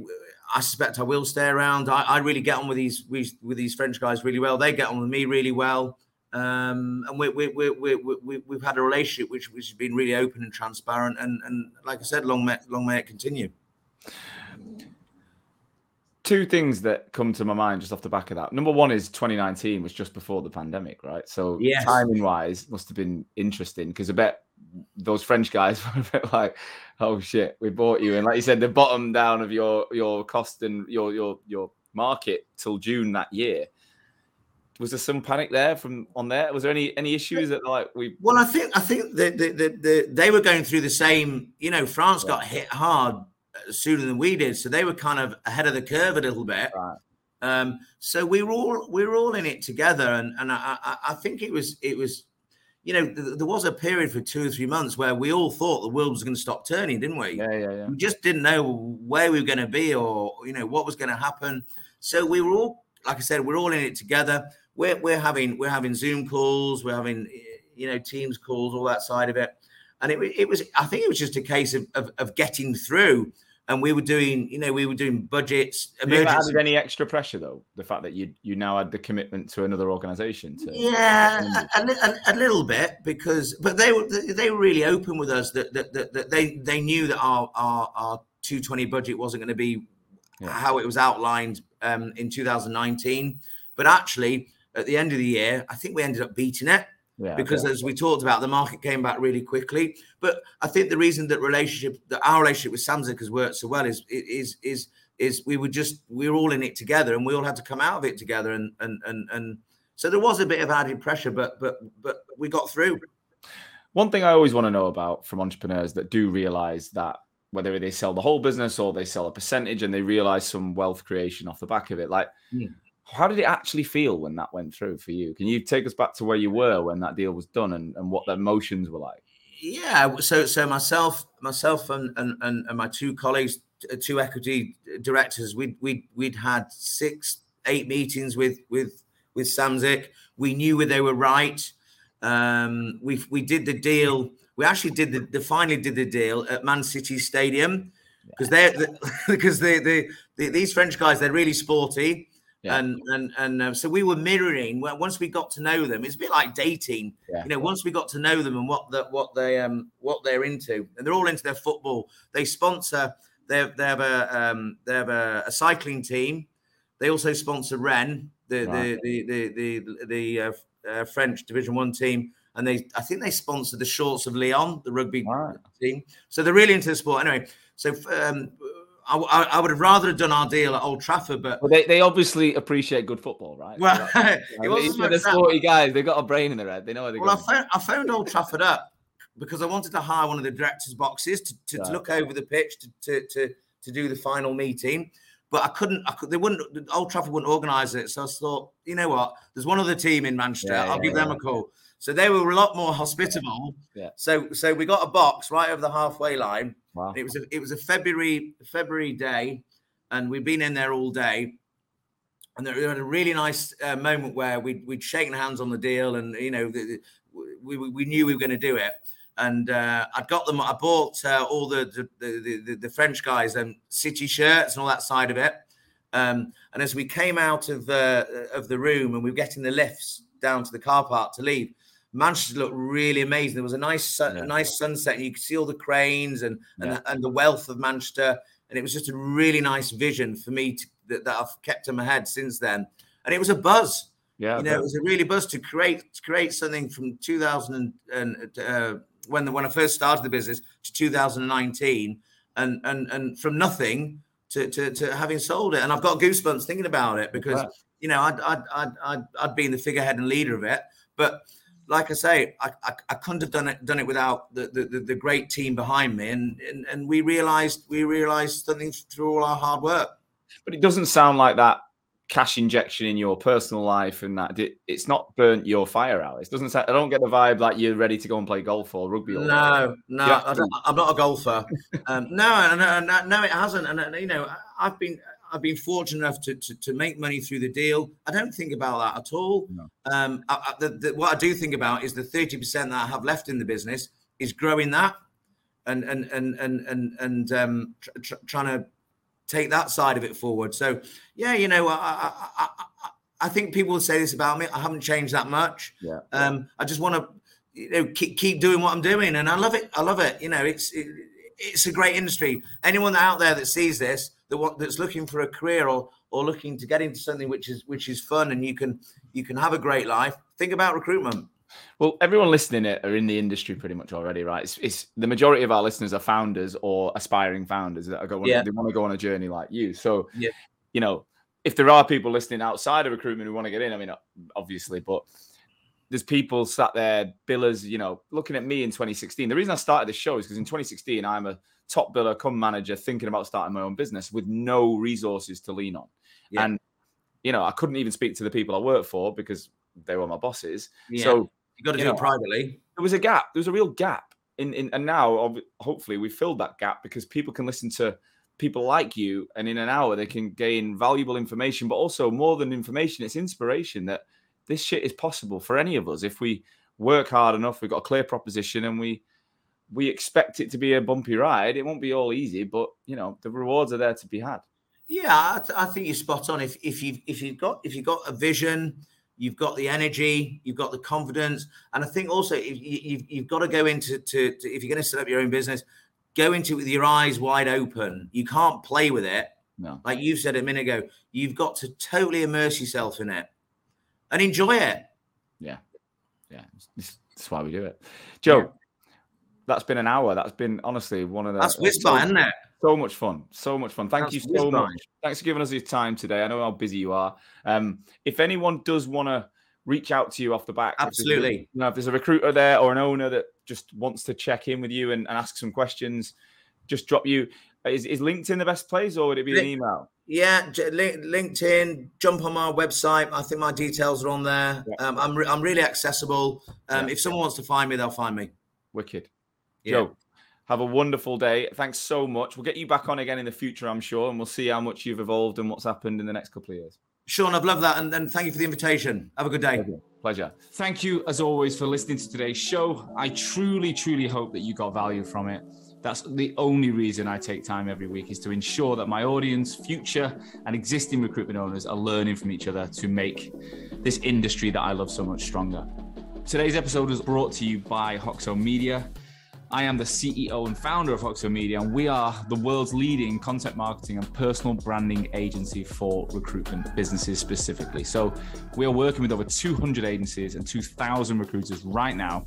Speaker 2: I suspect I will stay around. I, I really get on with these with these French guys really well. They get on with me really well. Um, and we, we, we, we, we, we've had a relationship which, which has been really open and transparent. And, and like I said, long may, long may it continue
Speaker 1: two things that come to my mind just off the back of that. Number one is 2019 was just before the pandemic, right? So yes. timing wise, must have been interesting because I bet those French guys <laughs> were a bit like, "Oh shit, we bought you," and like you said, the bottom down of your your cost and your your your market till June that year. Was there some panic there from on there? Was there any any issues that like we?
Speaker 2: Well, I think I think the the, the, the they were going through the same. You know, France yeah. got hit hard sooner than we did, so they were kind of ahead of the curve a little bit. Right. Um, so we were all we were all in it together, and and I, I, I think it was it was, you know, th- there was a period for two or three months where we all thought the world was going to stop turning, didn't we?
Speaker 1: Yeah, yeah, yeah.
Speaker 2: We just didn't know where we were going to be or you know what was going to happen. So we were all, like I said, we're all in it together. We're we're having we're having Zoom calls, we're having you know Teams calls, all that side of it, and it it was I think it was just a case of, of, of getting through and we were doing, you know, we were doing budgets.
Speaker 1: Emergency. added any extra pressure though? The fact that you you now had the commitment to another organisation. To
Speaker 2: yeah, a, a, a, little bit because, but they were they were really open with us that that, that, that they they knew that our our, our 220 budget wasn't going to be yeah. how it was outlined um, in 2019, but actually at the end of the year, I think we ended up beating it. Yeah, because yeah. as we talked about, the market came back really quickly. But I think the reason that relationship, that our relationship with Samsic has worked so well is is is is we were just we were all in it together, and we all had to come out of it together, and and and and so there was a bit of added pressure, but but but we got through.
Speaker 1: One thing I always want to know about from entrepreneurs that do realize that whether they sell the whole business or they sell a percentage and they realize some wealth creation off the back of it, like. Mm how did it actually feel when that went through for you? Can you take us back to where you were when that deal was done and, and what the emotions were like?
Speaker 2: Yeah, so so myself, myself, and and, and my two colleagues, two equity directors, we'd we we'd had six, eight meetings with with with Samsic. We knew where they were right. Um, we we did the deal. We actually did the, the finally did the deal at Man City Stadium because they're because <laughs> they, they, they, these French guys they're really sporty yeah. And and and uh, so we were mirroring. Well, once we got to know them, it's a bit like dating. Yeah. You know, once we got to know them and what that what they um what they're into, and they're all into their football. They sponsor. They have, they have a um, they have a, a cycling team. They also sponsor Rennes, the right. the the the the, the uh, uh, French Division One team, and they I think they sponsor the Shorts of Lyon, the rugby right. team. So they're really into the sport. Anyway, so um, I, I, would have rather have done our deal at Old Trafford, but
Speaker 1: well, they, they obviously appreciate good football, right?
Speaker 2: Well, <laughs>
Speaker 1: it wasn't the sporty guys. They got a brain in their head. They know.
Speaker 2: Well, I found, I found Old Trafford up because I wanted to hire one of the directors' boxes to, to, right. to look over the pitch to, to, to to do the final meeting. But I couldn't. I could. They wouldn't. Old Trafford wouldn't organise it. So I thought, you know what? There's one other team in Manchester. Yeah, I'll yeah, give them a call. So they were a lot more hospitable.
Speaker 1: Yeah.
Speaker 2: So so we got a box right over the halfway line.
Speaker 1: Wow.
Speaker 2: It was a, it was a February February day, and we'd been in there all day. And there we had a really nice uh, moment where we'd, we'd shaken hands on the deal, and you know, the, the- we, we we knew we were going to do it. And uh, I'd got them. I bought uh, all the the, the the the French guys and city shirts and all that side of it. Um, and as we came out of uh, of the room and we were getting the lifts down to the car park to leave, Manchester looked really amazing. There was a nice sun,
Speaker 1: Yeah.
Speaker 2: a nice sunset, and you could see all the cranes and and,
Speaker 1: Yeah.
Speaker 2: and the wealth of Manchester. And it was just a really nice vision for me to, that, that I've kept in my head since then. And it was a buzz.
Speaker 1: Yeah.
Speaker 2: you know, it was a really buzz to create to create something from 2000 and, uh, when the, when I first started the business to 2019, and and and from nothing to, to, to having sold it. And I've got goosebumps thinking about it because you know I'd I'd, I'd I'd I'd been the figurehead and leader of it, but like I say, I, I, I couldn't have done it done it without the, the, the, great team behind me, and, and and we realized we realized something through all our hard work.
Speaker 1: But it doesn't sound like that cash injection in your personal life and that it, it's not burnt your fire out. It doesn't. Sound, I don't get the vibe like you're ready to go and play golf or rugby. Or
Speaker 2: No, no, I don't, I'm not a golfer. um, no, no, no, no, it hasn't. And uh, you know, I've been I've been fortunate enough to, to to make money through the deal. I don't think about that at all.
Speaker 1: No.
Speaker 2: Um, I, I, the, the, what I do think about is the thirty percent that I have left in the business is growing that, and and and and and and um, tr- tr- trying to take that side of it forward. So yeah, you know, I I, I, I, think people will say this about me. I haven't changed that much.
Speaker 1: Yeah.
Speaker 2: Um, I just want to, you know, keep, keep doing what I'm doing, and I love it. I love it. You know, it's it, it's a great industry. Anyone out there that sees this, that want, that's looking for a career or or looking to get into something which is which is fun and you can you can have a great life, think about recruitment.
Speaker 1: Well, everyone listening it are in the industry pretty much already, right? It's, it's the majority of our listeners are founders or aspiring founders that are going.
Speaker 2: Yeah.
Speaker 1: They want to go on a journey like you. So,
Speaker 2: Yeah.
Speaker 1: you know, if there are people listening outside of recruitment who want to get in, I mean, obviously, but there's people sat there, billers, you know, looking at me in 2016. The reason I started this show is because in 2016, I'm a top biller, come manager, thinking about starting my own business with no resources to lean on.
Speaker 2: Yeah.
Speaker 1: And, you know, I couldn't even speak to the people I work for because they were my bosses.
Speaker 2: Yeah.
Speaker 1: So
Speaker 2: you got to
Speaker 1: you
Speaker 2: do
Speaker 1: know,
Speaker 2: it privately.
Speaker 1: there was a gap. There was a real gap. In, in and now, hopefully, we filled that gap because people can listen to people like you, and in an hour they can gain valuable information. But also, more than information, it's inspiration that this shit is possible for any of us if we work hard enough. We've got a clear proposition, and we we expect it to be a bumpy ride. It won't be all easy, but you know the rewards are there to be had.
Speaker 2: Yeah, I, th- I think you're spot on. If if you if you've got if you've got a vision, you've got the energy, you've got the confidence, and I think also if you, you've you've got to go into to, to if you're going to set up your own business, go into it with your eyes wide open. You can't play with it,
Speaker 1: No,
Speaker 2: like you said a minute ago. You've got to totally immerse yourself in it and enjoy it.
Speaker 1: yeah, that's that's why we do it. Jo,
Speaker 2: Yeah.
Speaker 1: That's been an hour. That's been honestly one of the
Speaker 2: That's whiz by, isn't it?
Speaker 1: So much fun. So much fun. Thank
Speaker 2: That's
Speaker 1: you so much. Thanks for giving us your time today. I know how busy you are. Um, if anyone does want to reach out to you off the back, if
Speaker 2: Absolutely.
Speaker 1: you know, if there's a recruiter there or an owner that just wants to check in with you and, and ask some questions, just drop you. Is, is LinkedIn the best place or would it be an email?
Speaker 2: Yeah, LinkedIn. Jump on my website. I think my details are on there.
Speaker 1: Yeah.
Speaker 2: Um, I'm re- I'm really accessible. Um,
Speaker 1: Yeah.
Speaker 2: If someone wants to find me, they'll find me.
Speaker 1: Wicked.
Speaker 2: Yeah.
Speaker 1: Jo, have a wonderful day. Thanks so much. We'll get you back on again in the future, I'm sure, and we'll see how much you've evolved and what's happened in the next couple of years.
Speaker 2: Sean, I've loved that, and, and thank you for the invitation. Have a good day.
Speaker 1: Pleasure. Thank you, as always, for listening to today's show. I truly, truly hope that you got value from it. That's the only reason I take time every week is to ensure that my audience, future and existing recruitment owners, are learning from each other to make this industry that I love so much stronger. Today's episode was brought to you by Hoxo Media. I am the CEO and founder of Hoxo Media, and we are the world's leading content marketing and personal branding agency for recruitment businesses specifically. So, we are working with over 200 agencies and 2,000 recruiters right now,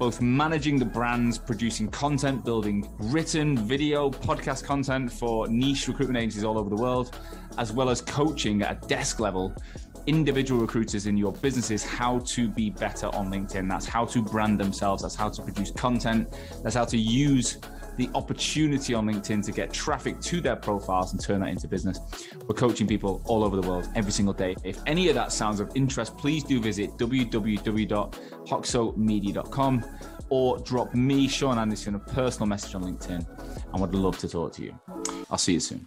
Speaker 1: both managing the brands, producing content, building written, video, podcast content for niche recruitment agencies all over the world, as well as coaching at a desk level individual recruiters in your businesses how to be better on LinkedIn. That's how to brand themselves. That's how to produce content. That's how to use the opportunity on LinkedIn to get traffic to their profiles and turn that into business. We're coaching people all over the world every single day. If any of that sounds of interest, please do visit www.hoxomedia.com or drop me, Sean Anderson, a personal message on LinkedIn. And would love to talk to you. I'll see you soon.